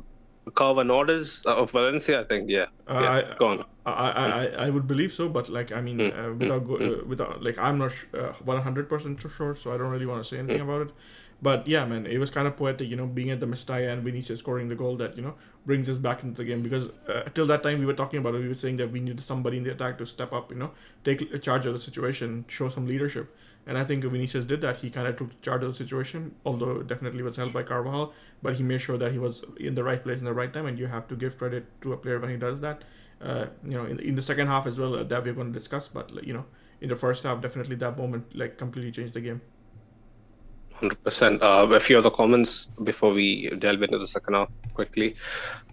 Speaker 1: orders of Valencia? I think, yeah. Uh, yeah. I, Go on.
Speaker 2: I, I, I would believe so, but like I mean, mm. uh, without go, mm. uh, without like I'm not uh, one hundred percent sure, so I don't really want to say anything mm. about it. But yeah, man, it was kind of poetic, you know, being at the Mestalla and Vinicius scoring the goal that you know brings us back into the game because uh, till that time we were talking about it, we were saying that we needed somebody in the attack to step up, you know, take charge of the situation, show some leadership, and I think Vinicius did that. He kind of took charge of the situation, although definitely was helped by Carvajal, but he made sure that he was in the right place in the right time, and you have to give credit to a player when he does that uh, you know, in, in the second half as well uh, that we're going to discuss. But you know, in the first half, definitely that moment like completely changed the game.
Speaker 1: Hundred percent. Uh, a few other comments before we delve into the second half quickly.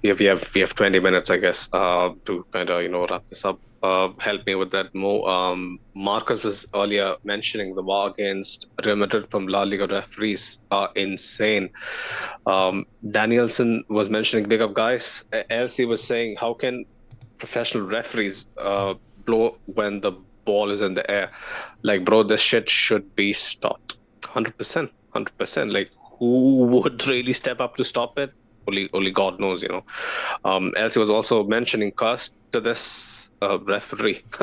Speaker 1: Yeah, we have we have twenty minutes, I guess, uh, to kind of you know wrap this up. Uh, help me with that more. Um, Marcus was earlier mentioning the war against Real Madrid from La Liga referees are insane. Um, Danielson was mentioning big up guys. Elsie was saying, how can professional referees uh, blow when the ball is in the air? Like, bro, this shit should be stopped. Hundred percent, hundred percent. Like, who would really step up to stop it? Only, only God knows, you know. Um, Elsie was also mentioning cost to this uh, referee.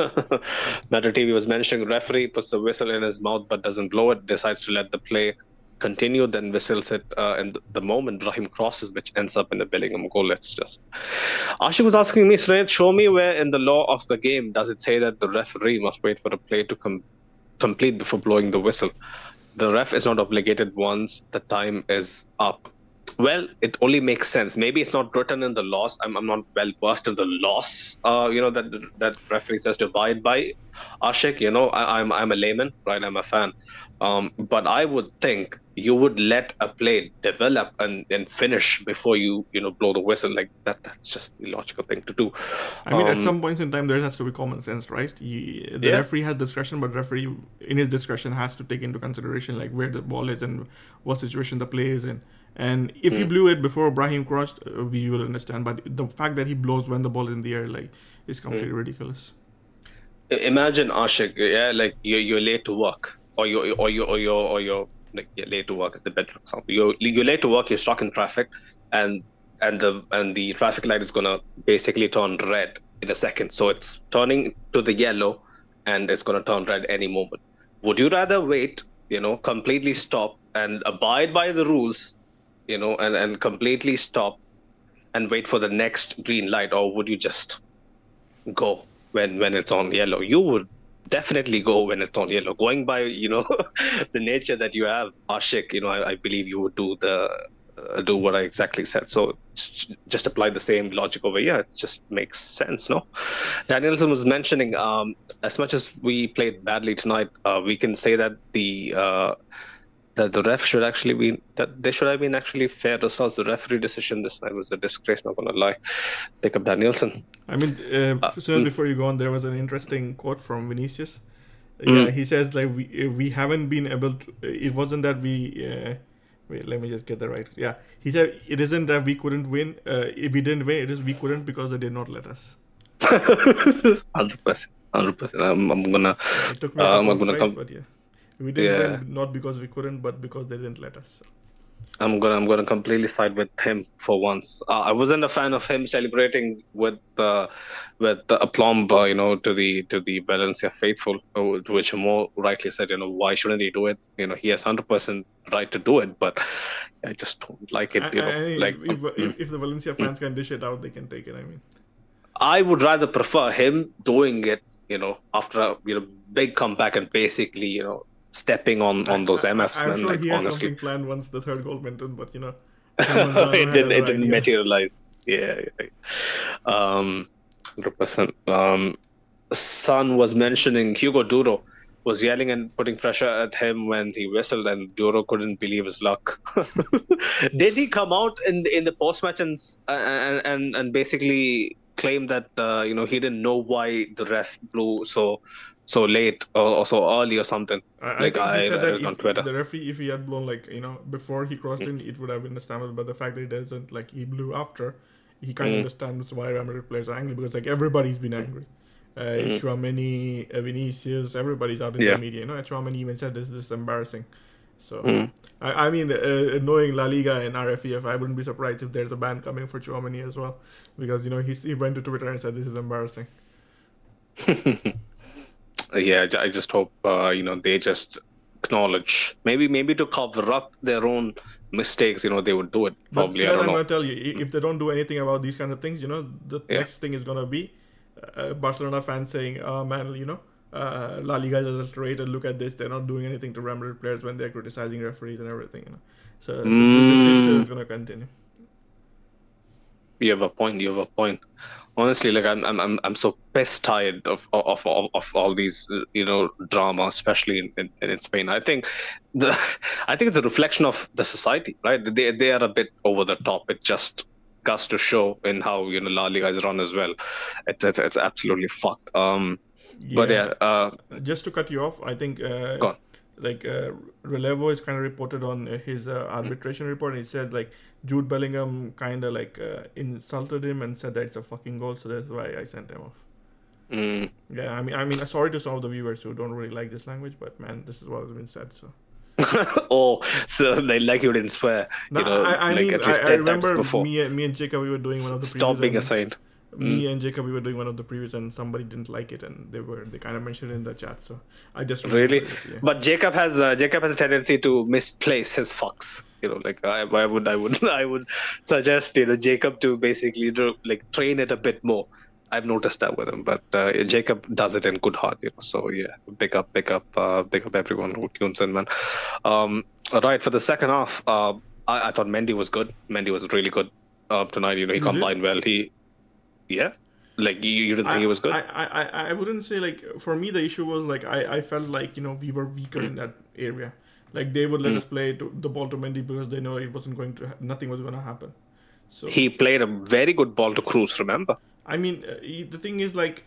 Speaker 1: Matter TV was mentioning referee puts the whistle in his mouth but doesn't blow it, decides to let the play continue, then whistles it uh, and the moment Brahim crosses, which ends up in a Bellingham goal. Let's just. Ashik was asking me, Sreyat, show me where in the law of the game does it say that the referee must wait for a play to com- complete before blowing the whistle. The ref is not obligated once the time is up well, it only makes sense. Maybe it's not written in the laws. I'm, I'm not well versed in the laws. Uh, you know that that referee says to abide by. Ashik, you know, I, am I'm, I'm a layman, right? I'm a fan, um, but I would think you would let a play develop and, and finish before you you know blow the whistle. Like that, that's just the logical thing to do.
Speaker 2: I mean, um, at some points in time, there has to be common sense, right? the yeah. referee has discretion, but referee in his discretion has to take into consideration like where the ball is and what situation the play is in. And if mm. he hmm. blew it before Brahim crossed, uh, we will understand. But the fact that he blows when the ball is in the air, like, is completely mm. ridiculous.
Speaker 1: Imagine Ashik, yeah, like you're, you're late to work, or you or you or you or you're like you're late to work is the better example. You're you're late to work. You're stuck in traffic, and and the and the traffic light is gonna basically turn red in a second. So it's turning to the yellow, and it's gonna turn red any moment. Would you rather wait, you know, completely stop and abide by the rules you know, and, and completely stop and wait for the next green light, or would you just go when when it's on yellow? You would definitely go when it's on yellow. Going by, you know, the nature that you have, Ashik, you know, I, I believe you would do the uh, do what I exactly said. So just apply the same logic over here. It just makes sense, no? Danielson was mentioning um, as much as we played badly tonight, uh, we can say that the uh, that the ref should actually be that they should have been actually fair results. The referee decision this night was a disgrace. Not gonna lie. Pick up Danielson.
Speaker 2: I mean, uh, uh, so mm. before you go on, there was an interesting quote from Vinicius. Mm. Yeah, he says like we we haven't been able to. It wasn't that we. Uh, wait, let me just get that right. Yeah, he said it isn't that we couldn't win. Uh, if we didn't win, it is we couldn't because they did not let us.
Speaker 1: Hundred percent. Hundred percent. I'm I'm gonna. It took me uh, I'm gonna come. But yeah.
Speaker 2: We didn't yeah. win not because we couldn't, but because they didn't let us. So.
Speaker 1: I'm gonna I'm gonna completely side with him for once. Uh, I wasn't a fan of him celebrating with the with the aplomb, uh, you know, to the to the Valencia faithful, uh, which more rightly said, you know, why shouldn't he do it? You know, he has hundred percent right to do it, but I just don't like it. You know, I,
Speaker 2: like if, um, if, if, the Valencia fans mm. can dish it out, they can take it. I mean,
Speaker 1: I would rather prefer him doing it, you know, after a you know big comeback and basically, you know, stepping on on those MFs.
Speaker 2: I'm
Speaker 1: man,
Speaker 2: sure
Speaker 1: like,
Speaker 2: he had
Speaker 1: honestly.
Speaker 2: something planned once the third goal went in, but you know,
Speaker 1: it didn't it didn't materialize. Yeah, yeah. um, hundred percent. Um, Son was mentioning Hugo Duro was yelling and putting pressure at him when he whistled, and Duro couldn't believe his luck. Did he come out in in the post match and and and, and basically claim that uh, you know he didn't know why the ref blew so so late or, or so early or something.
Speaker 2: I, like I, said that on Twitter. the referee, if he had blown like you know before he crossed mm. in, it would have been a understandable. But the fact that he doesn't, like he blew after, he kind of mm. understands why Real players are angry because like everybody's been angry. Uh, mm. Chouameni, uh, Vinicius, everybody's out in yeah. the media. You know, Chouameni even said this, this is embarrassing. So mm. I, I mean, uh, knowing La Liga and RFEF, I wouldn't be surprised if there's a ban coming for Chouameni as well, because you know he he went to Twitter and said this is embarrassing.
Speaker 1: yeah, I just hope uh, you know they just acknowledge maybe maybe to cover up their own mistakes. You know, they would do it. Probably, I don't I'm know.
Speaker 2: gonna tell you if they don't do anything about these kind of things, you know, the yeah. next thing is gonna be uh, Barcelona fans saying, "Oh man, you know." Uh, La Liga is just rated. Look at this; they're not doing anything to Real players when they're criticizing referees and everything. You know, so, so mm. this is going to continue.
Speaker 1: You have a point. You have a point honestly, like I'm, I'm, I'm, I'm so pissed tired of, of, of, of all these, you know, drama, especially in, in, in Spain. I think the, I think it's a reflection of the society, right? They, they are a bit over the top. It just goes to show in how you know La Liga is run as well. It's, it's, it's absolutely fucked. Um, but yeah, uh,
Speaker 2: just to cut you off, I think uh,
Speaker 1: Go on.
Speaker 2: Like uh, Relevo is kind of reported on uh, his uh, arbitration report. And he said like Jude Bellingham kind of like uh, insulted him and said that it's a fucking goal, so that's why I sent him off.
Speaker 1: mm,
Speaker 2: Yeah, I mean, I mean, sorry to some of the viewers who don't really like this language, but man, this is what has been said. So
Speaker 1: oh, so like, like you didn't swear,
Speaker 2: no,
Speaker 1: you know,
Speaker 2: I, I
Speaker 1: like
Speaker 2: mean,
Speaker 1: at least
Speaker 2: I
Speaker 1: 10 times
Speaker 2: remember
Speaker 1: before.
Speaker 2: me and me and Jacob we were doing one of the
Speaker 1: Stop being a
Speaker 2: and-
Speaker 1: saint.
Speaker 2: Me and Jacob we were doing one of the previews and somebody didn't like it and they were they kind of mentioned it in the chat so I just
Speaker 1: Really?
Speaker 2: it, yeah.
Speaker 1: But Jacob has uh, Jacob has a tendency to misplace his fucks. You know, like I, I would I would I would suggest you know Jacob to basically do, like train it a bit more. I've noticed that with him, but uh, Jacob does it in good heart. You know, so yeah, pick up, pick up, uh, big up everyone who tunes in, man. Um, all right, for the second half, uh, I, I thought Mendy was good. Mendy was really good uh, tonight. You know, he combined well. He, yeah, like you, you didn't think
Speaker 2: I,
Speaker 1: he was good.
Speaker 2: I, I, I, wouldn't say like for me the issue was like I, I felt like you know we were weaker in that area. Like they would let
Speaker 1: Mm.
Speaker 2: us play to the ball to Mendy because they know it wasn't going to nothing was going to happen. So
Speaker 1: he played a very good ball to Kroos. Remember?
Speaker 2: I mean, uh, he- the thing is like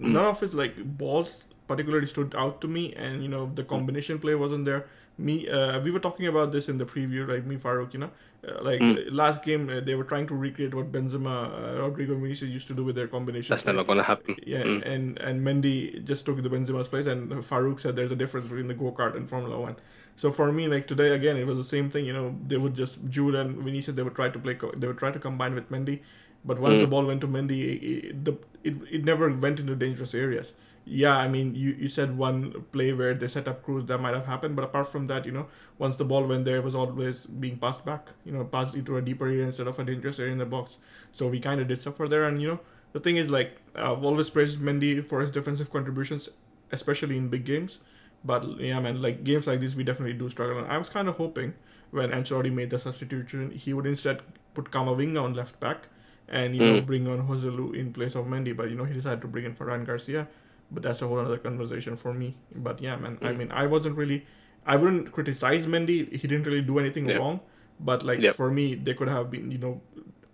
Speaker 1: Mm.
Speaker 2: none of his like balls particularly stood out to me, and you know the combination play wasn't there. Me, uh, we were talking about this in the preview, like me, Farouk. You know, uh, like
Speaker 1: Mm.
Speaker 2: last game uh, they were trying to recreate what Benzema, uh, Rodrygo, and Vinicius used to do with their combination.
Speaker 1: That's never gonna happen.
Speaker 2: Yeah,
Speaker 1: Mm.
Speaker 2: and and Mendy just took the Benzema's place, and Farouk said there's a difference between the go kart and Formula One. So for me, like today again, it was the same thing. You know, they would just Jude and Vinicius they would try to play, co- they would try to combine with Mendy, but once
Speaker 1: Mm.
Speaker 2: the ball went to Mendy, it, the it, it never went into dangerous areas. Yeah, I mean, you, you said one play where they set up Kroos that might have happened, but apart from that, you know, once the ball went there, it was always being passed back. You know, passed into a deeper area instead of a dangerous area in the box. So we kind of did suffer there, and you know, the thing is like I've always praised Mendy for his defensive contributions, especially in big games. But yeah, man, like games like this, we definitely do struggle. And I was kind of hoping when Ancelotti made the substitution, he would instead put Kamavinga on left back and you know
Speaker 1: Mm.
Speaker 2: bring on Joselu in place of Mendy. But you know he decided to bring in Fran Garcia. But that's a whole other conversation for me. But yeah, man, I
Speaker 1: Mm.
Speaker 2: mean, I wasn't really, I wouldn't criticize Mendy. He didn't really do anything
Speaker 1: Yeah.
Speaker 2: wrong. But like
Speaker 1: Yep.
Speaker 2: for me, they could have been, you know,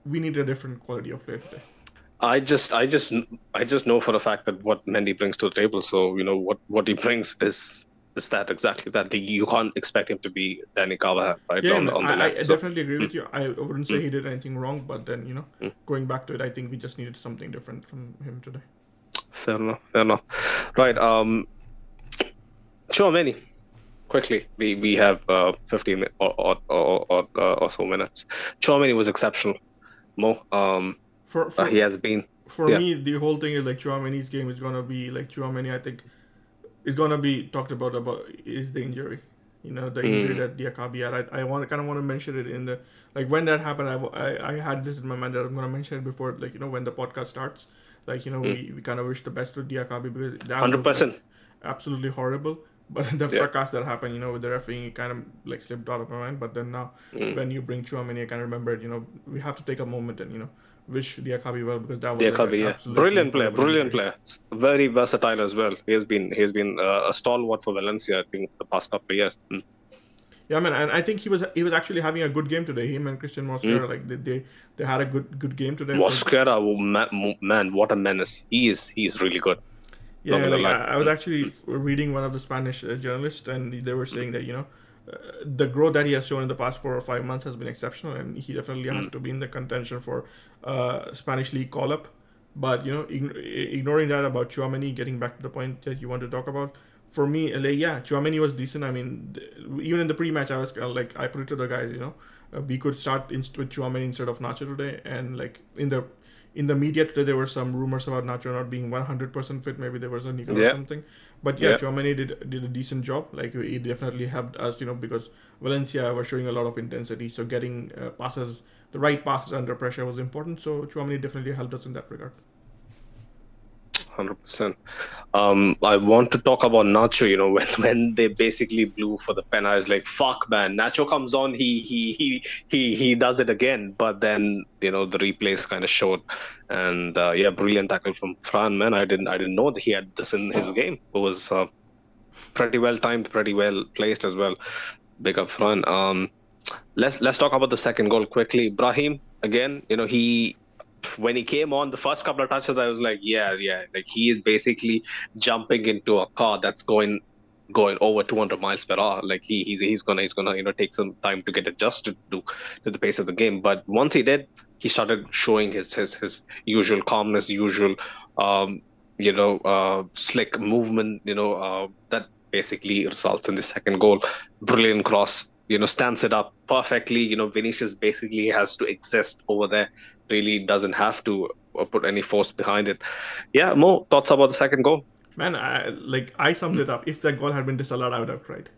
Speaker 2: we need a different quality of play today.
Speaker 1: I just, I just, I just know for a fact that what Mendy brings to the table. So you know what what he brings is is that exactly that. You can't expect him to be Dani Carvajal, right?
Speaker 2: Yeah,
Speaker 1: on, the- on
Speaker 2: I, I.
Speaker 1: So-
Speaker 2: definitely agree with you. I wouldn't say he did anything wrong, but then you know,
Speaker 1: Mm.
Speaker 2: going back to it, I think we just needed something different from him today.
Speaker 1: Fair enough. Fair enough. Right. Um. Chouameni. Quickly, we we have uh 15 or or or, or, uh, or so minutes. Chouameni was exceptional. Mo. Um.
Speaker 2: For for,
Speaker 1: uh, he has been.
Speaker 2: for
Speaker 1: yeah.
Speaker 2: me, the whole thing is like Chouameni's game is gonna be like Chouameni. I think is gonna be talked about about is the injury. You know the injury
Speaker 1: Mm.
Speaker 2: that Diakhaby had. I, I want kind of want to mention it in the like when that happened. I, I, I had this in my mind that I'm gonna mention it before like you know when the podcast starts. Like you know we, we kind of wish the best to Diakhaby because that
Speaker 1: Mm. Hundred percent.
Speaker 2: like, absolutely horrible. But the
Speaker 1: Yeah.
Speaker 2: fracas that happened, you know, with the refereeing, it kind of like slipped out of my mind. But then now,
Speaker 1: Mm.
Speaker 2: when you bring Chouameni, I kind of remember, you know, we have to take a moment and you know wish Diakhaby well because that was
Speaker 1: Diakhaby, yeah, brilliant player, brilliant player, very versatile as well. He has been he has been uh, a stalwart for Valencia, I think, for the past couple of years. Mm.
Speaker 2: Yeah, man, and I think he was he was actually having a good game today. Him and Cristhian Mosquera,
Speaker 1: Mm.
Speaker 2: like they, they they had a good good game today.
Speaker 1: Mosquera, oh, ma- mo- man, what a menace! He is he is really good.
Speaker 2: Yeah, like. I, I was actually f- reading one of the Spanish uh, journalists, and they were saying that you know uh, the growth that he has shown in the past four or five months has been exceptional, and he definitely has
Speaker 1: Mm.
Speaker 2: to be in the contention for uh, Spanish league call up. But you know, ign- ignoring that about Chouameni, getting back to the point that you want to talk about, for me, like yeah, Chouameni was decent. I mean, th- even in the pre-match, I was of like I put it to the guys, you know, uh, we could start inst- with Chouameni instead of Nacho today, and like in the in the media today, there were some rumors about Nacho not being 100% fit. Maybe there was a nickel or something. But yeah,
Speaker 1: Yeah.
Speaker 2: Chouameni did did a decent job. Like he definitely helped us, you know, because Valencia were showing a lot of intensity. So getting uh, passes, the right passes under pressure was important. So Chouameni definitely helped us in that regard.
Speaker 1: Hundred percent. Um, I want to talk about Nacho. You know, when when they basically blew for the pen, I was like, "Fuck, man!" Nacho comes on, he he he he he does it again. But then you know the replays kind of showed, and uh, yeah, brilliant tackle from Fran. Man, I didn't I didn't know that he had this in his game. It was uh, pretty well timed, pretty well placed as well. Big up Fran. Um, let's let's talk about the second goal quickly. Brahim again. You know he when he came on the first couple of touches, I was like, yeah, yeah, like he is basically jumping into a car that's going going over 200 miles per hour. Like he he's he's gonna he's gonna you know take some time to get adjusted to to the pace of the game. But once he did, he started showing his his his usual calmness, usual um, you know uh, slick movement. You know uh, that basically results in the second goal. Brilliant cross you know stands it up perfectly you know vinicius basically has to exist over there really doesn't have to uh, put any force behind it yeah mo thoughts about the second goal
Speaker 2: man I, like i summed mm. it up if that goal had been disallowed i would have cried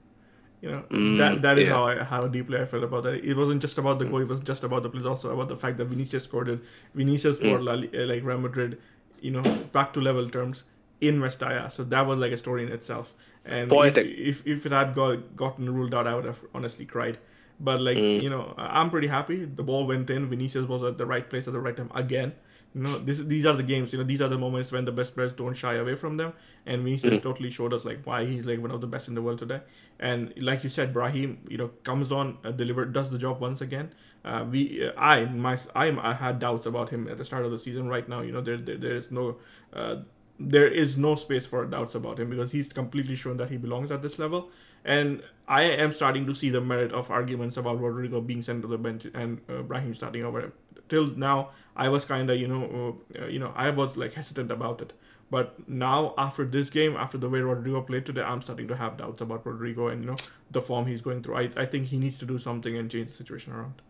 Speaker 2: you know mm, that that is yeah. how I, how deeply I felt about that. It wasn't just about the goal; it wasn't just about the play. also about the fact that Vinicius scored it. Vinicius mm. brought like Real Madrid, you know, back to level terms in Mestalla. So that was like a story in itself. And Poetic. If, if, if it had got gotten ruled out, I would have honestly cried. But like mm. you know, I'm pretty happy. The ball went in. Vinicius was at the right place at the right time again. You know, this these are the games. You know, these are the moments when the best players don't shy away from them. And Vinicius mm. totally showed us like why he's like one of the best in the world today. And like you said, Brahim, you know, comes on, uh, delivered, does the job once again. Uh, we, uh, I, my, I, I had doubts about him at the start of the season. Right now, you know, there, there, there is no. Uh, there is no space for doubts about him because he's completely shown that he belongs at this level. And I am starting to see the merit of arguments about Rodrygo being sent to the bench and uh, Brahim starting over him. Till now, I was kind of you know uh, you know I was like hesitant about it. But now after this game, after the way Rodrygo played today, I'm starting to have doubts about Rodrygo and you know the form he's going through. I I think he needs to do something and change the situation around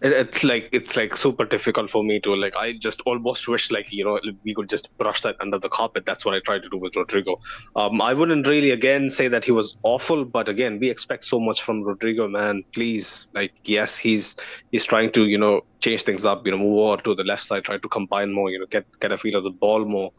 Speaker 1: it's like it's like super difficult for me to like i just almost wish like you know we could just brush that under the carpet. That's what i tried to do with rodrygo. Um i wouldn't really again say that he was awful but again we expect so much from rodrygo man. Please like yes he's he's trying to you know change things up you know move over to the left side try to combine more you know get get a feel of the ball more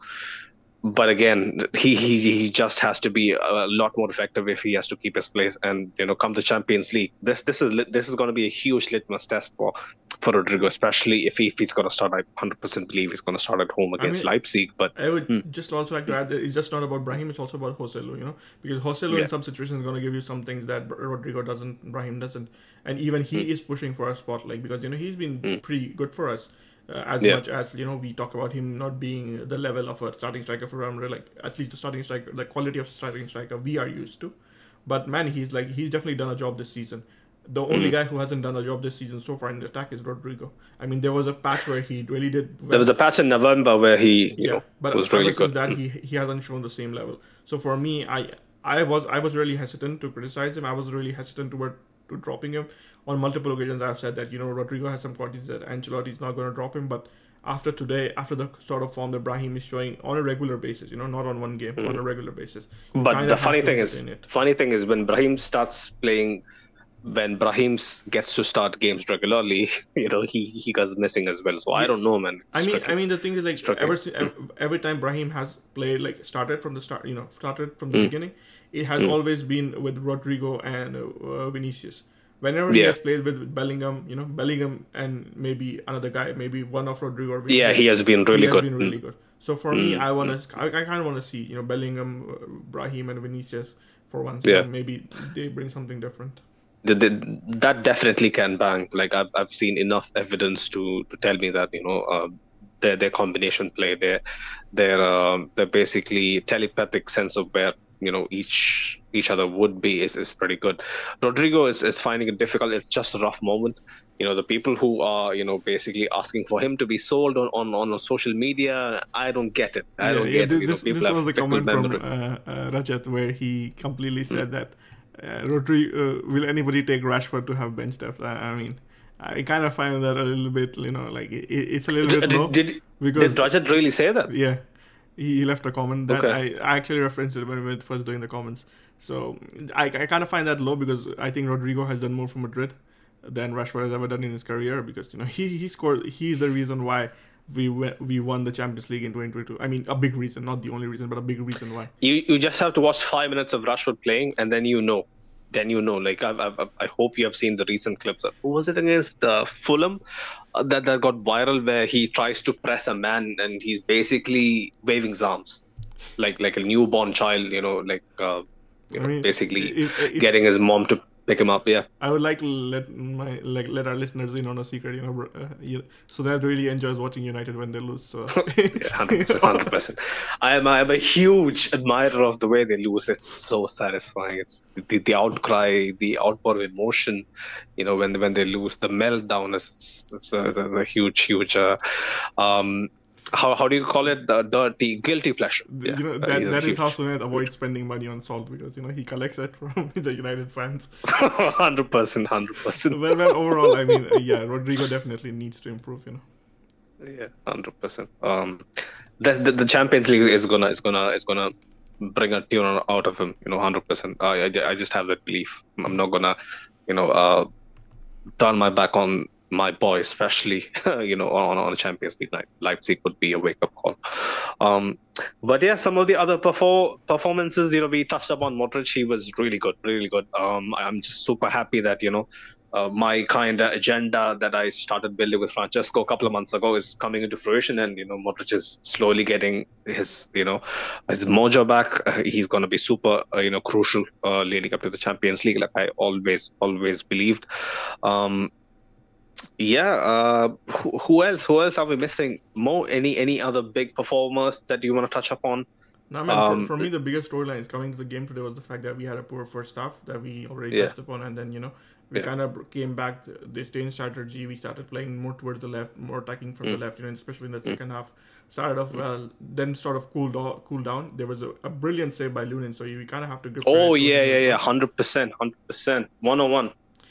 Speaker 1: but again, he, he he just has to be a lot more effective if he has to keep his place. And you know, come the Champions League, this this is this is going to be a huge litmus test for for Rodrygo, especially if, he, if he's going to start. I hundred percent believe he's going to start at home against I mean, Leipzig. But
Speaker 2: I would hmm. just also like to add, that it's just not about Brahim; it's also about Joselu. You know, because Joselu yeah. in some situations is going to give you some things that Rodrygo doesn't, Brahim doesn't, and even he hmm. is pushing for a spot. Like because you know he's been hmm. pretty good for us uh, as yeah. much as you know we talk about him not being the level of a starting striker for Real Madrid, like at least the starting striker, the quality of starting striker we are used to. But man, he's like he's definitely done a job this season. The only mm. guy who hasn't done a job this season so far in the attack is Rodrygo. I mean, there was a patch where he really did.
Speaker 1: Well. There was a patch in November where he, you yeah, know, but was really good.
Speaker 2: That he he hasn't shown the same level. So for me, I I was I was really hesitant to criticize him. I was really hesitant toward to dropping him. On multiple occasions, I've said that you know Rodrygo has some qualities that Ancelotti is not going to drop him, but after today, after the sort of form that Brahim is showing on a regular basis, you know, not on one game, mm. on a regular basis.
Speaker 1: But the funny thing is, funny thing is when Brahim starts playing, when Brahim gets to start games regularly, you know, he he goes missing as well. So yeah. I don't know, man.
Speaker 2: It's I mean. I mean, the thing is like ever every time Brahim has played, like started from the start, you know, started from the mm. beginning, it has mm. always been with Rodrygo and uh, Vinicius whenever yeah. he has played with Bellingham, you know, Bellingham and maybe another guy, maybe one of Rodrygo.
Speaker 1: Yeah, he has been really good.
Speaker 2: Been really mm. good. So for mm. me, I want to, I, I kind of want to see, you know, Bellingham, uh, Brahim, and Vinicius for once. Yeah. maybe they bring something different.
Speaker 1: The, the, that definitely can bang. Like I've I've seen enough evidence to to tell me that you know uh, their their combination play, their their uh, their basically telepathic sense of where you know each each other would be is, is pretty good. Rodrygo is, is finding it difficult. It's just a rough moment. You know, the people who are, you know, basically asking for him to be sold on, on, on social media, I don't get it. I yeah, don't yeah, get
Speaker 2: this, it. You know, this was the comment from uh, uh, Rajat where he completely said mm. that uh, Rodri, uh, will anybody take Rashford to have bench depth? I, mean, I kind of find that a little bit, you know, like it, it's a little
Speaker 1: did,
Speaker 2: bit
Speaker 1: low. Did, because, did Rajat really say that?
Speaker 2: Yeah, he left a comment that okay. I, I actually referenced it when we were first doing the comments. So I, I kind of find that low because I think Rodrygo has done more for Madrid than Rashford has ever done in his career because you know he he scored he's the reason why we we won the Champions League in 2022. I mean, a big reason, not the only reason, but a big reason why.
Speaker 1: You you just have to watch five minutes of Rashford playing, and then you know. Then you know. Like I, I, I hope you have seen the recent clips. Of, who was it against uh, Fulham? That that got viral where he tries to press a man and he's basically waving his arms, like like a newborn child. You know, like uh, you
Speaker 2: I
Speaker 1: know,
Speaker 2: mean,
Speaker 1: basically
Speaker 2: if- if-
Speaker 1: getting his mom to pick him up. Yeah.
Speaker 2: I would like to let my like let our listeners in on a secret, you know, uh, you, so that really enjoys watching United when they lose. So
Speaker 1: hundred percent. I am I am a huge admirer of the way they lose. It's so satisfying. It's the, the outcry, the outpour of emotion. You know, when when they lose, the meltdown is it's, it's, a, a huge, huge. Uh, um, how how do you call it? The dirty, guilty pleasure. Yeah,
Speaker 2: you know
Speaker 1: uh,
Speaker 2: that, that is how Sunil avoids spending money on salt because you know he collects that from the United fans.
Speaker 1: Hundred percent, hundred percent.
Speaker 2: Well, well, overall, I mean, uh, yeah, Rodrygo definitely needs to improve. You know.
Speaker 1: Yeah, hundred percent. Um, the, the the Champions League is gonna is gonna is gonna bring a tune out of him. You know, hundred percent. I I I just have that belief. I'm not gonna, you know, uh, turn my back on my boy, especially you know on on a Champions League night. Leipzig would be a wake up call. Um, but yeah, some of the other perfor- performances, you know, we touched upon Modric. He was really good, really good. Um, I'm just super happy that you know uh, my kind of agenda that I started building with Francesco a couple of months ago is coming into fruition, and you know Modric is slowly getting his you know his mojo back. Uh, he's going to be super uh, you know crucial uh, leading up to the Champions League, like I always always believed. Um, yeah, uh, who, who else? Who else are we missing? Mo, any any other big performers that you want to touch upon?
Speaker 2: No, man.
Speaker 1: Um,
Speaker 2: for, for me, the biggest storyline is coming to the game today was the fact that we had a poor first half that we already
Speaker 1: Yeah.
Speaker 2: touched upon, and then you know we
Speaker 1: Yeah.
Speaker 2: kind of came back. This change strategy. We started playing more towards the left, more attacking from
Speaker 1: Mm.
Speaker 2: the left. You know, especially in the second half. Started off well, then sort of cooled off, cooled down. There was a, a brilliant save by Lunin, so you kind of have to give.
Speaker 1: Oh yeah, yeah, yeah, hundred percent, hundred percent, one on one.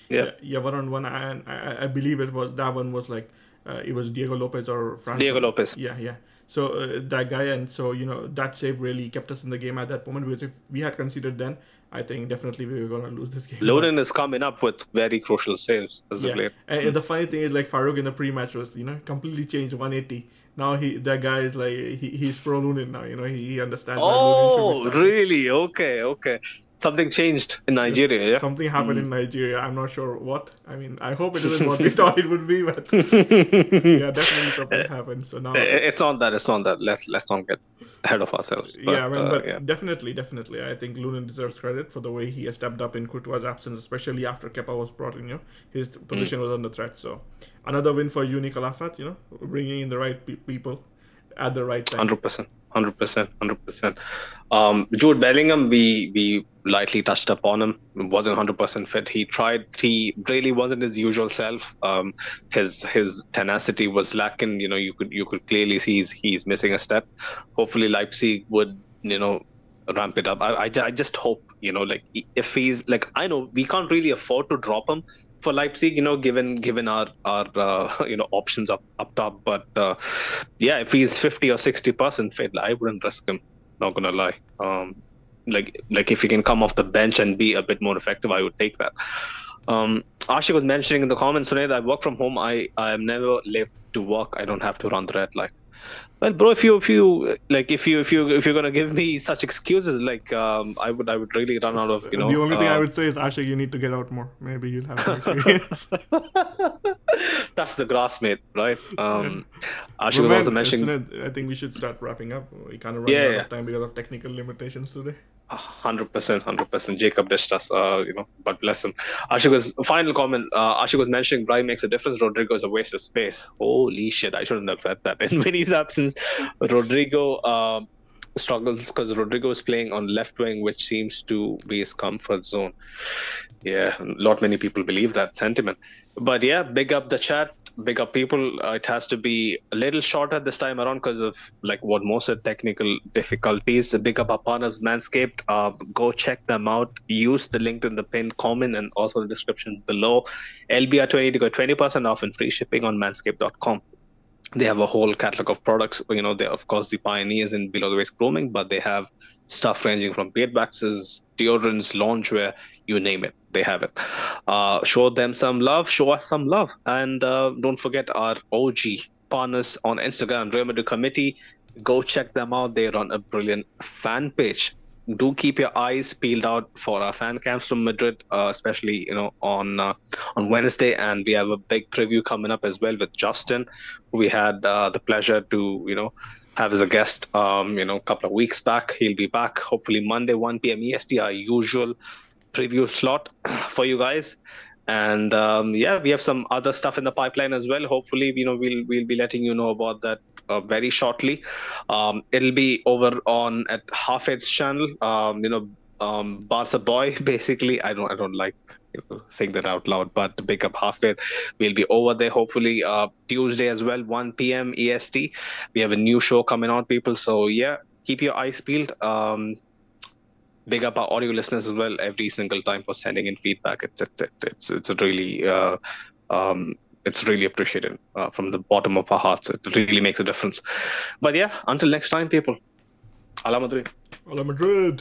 Speaker 1: Yeah.
Speaker 2: yeah, one on one, and I, I- believe it was that one was like uh, it was Diego Lopez or Franco.
Speaker 1: Diego Lopez.
Speaker 2: Yeah, yeah. So uh, that guy, and so you know that save really kept us in the game at that moment. Because if we had considered then, I think definitely we were gonna lose this game.
Speaker 1: Lunin is coming up with very crucial saves as a
Speaker 2: Yeah.
Speaker 1: player.
Speaker 2: And the funny thing is, like Farouk in the pre-match was, you know, completely changed 180. Now he, that guy is like, he, he's pro Lunin now. You know, he, he understands.
Speaker 1: Oh, really? Okay, okay. Something changed in Nigeria, yeah.
Speaker 2: Something happened
Speaker 1: Mm.
Speaker 2: in Nigeria. I'm not sure what. I mean, I hope it isn't what we thought it would be, but yeah, definitely something happened. So now,
Speaker 1: It's not that. It's not that. Let's let's not get ahead of ourselves. But,
Speaker 2: yeah, I mean,
Speaker 1: uh,
Speaker 2: but
Speaker 1: yeah.
Speaker 2: definitely, definitely, I think Lunin deserves credit for the way he has stepped up in Courtois' absence, especially after Kepa was brought in. You know, his
Speaker 1: Mm.
Speaker 2: position was under threat. So another win for Juni Calafat. You know, bringing in the right pe- people at the right time.
Speaker 1: Hundred percent, hundred percent, hundred percent. Um, Jude Bellingham, we we lightly touched upon him. wasn't hundred percent fit. He tried. He really wasn't his usual self. Um, his his tenacity was lacking. You know, you could you could clearly see he's he's missing a step. Hopefully, Leipzig would you know ramp it up. I, I, I just hope you know like if he's like I know we can't really afford to drop him for Leipzig, you know, given given our our uh, you know options up up top. But uh, yeah, if he's fifty or sixty percent fit, I wouldn't risk him. Not gonna lie. Um, like like if he can come off the bench and be a bit more effective, I would take that. Um, Ashik was mentioning in the comments today that I work from home. I I am never late to work. I don't have to run the red light. Well, bro, if you if you like if you if you if you're gonna give me such excuses, like um, I would I would really run out of you know.
Speaker 2: the only thing I
Speaker 1: uh,
Speaker 2: would say is, Ashik, you need to get out more. Maybe you'll have experience.
Speaker 1: That's the grass, mate, right? Um, Ashik was also mentioning
Speaker 2: I think we should start wrapping up. We kind of run
Speaker 1: Yeah,
Speaker 2: out
Speaker 1: yeah.
Speaker 2: of time because of technical limitations today.
Speaker 1: Hundred percent, hundred percent. Jacob dished us, uh, you know, but bless him. Ashik was final comment. Uh, Ashik was mentioning Brahim makes a difference. Rodrygo is a waste of space. Holy shit! I shouldn't have read that. In Vinny's absence, Rodrygo um, struggles because Rodrygo is playing on left wing, which seems to be his comfort zone. Yeah, not many people believe that sentiment. But yeah, big up the chat. Big up people. Uh, it has to be a little shorter this time around because of like what most of the technical difficulties. Big up partners, Manscaped. Uh, go check them out. Use the link in the pinned comment and also the description below. LBR20 to go 20% off and free shipping on manscaped.com they have a whole catalog of products. You know, they're of course the pioneers in below the waist grooming, but they have stuff ranging from beard waxes, deodorants, loungewear, you name it. They have it. Uh, show them some love, show us some love, and uh, don't forget our OG partners on Instagram, Madrid Committee. Go check them out. They run a brilliant fan page. Do keep your eyes peeled out for our fan camps from Madrid, uh, especially you know on uh, on Wednesday, and we have a big preview coming up as well with Justin, we had uh, the pleasure to you know have as a guest um, you know a couple of weeks back. He'll be back hopefully Monday 1 p.m. EST, our usual preview slot for you guys and um, yeah we have some other stuff in the pipeline as well. Hopefully you know we'll we'll be letting you know about that uh, very shortly. Um, it'll be over on at Hafid's channel. Um, you know um, Barca boy basically. I don't I don't like saying that out loud but to pick up Hafid we'll be over there hopefully uh, Tuesday as well 1 p.m. EST we have a new show coming on people. So yeah keep your eyes peeled. Um, big up our audio listeners as well every single time for sending in feedback. It's it's it's it's, really uh, um, it's really appreciated uh, from the bottom of our hearts. It really makes a difference. But yeah, until next time, people. Hala Madrid.
Speaker 2: Hala Madrid.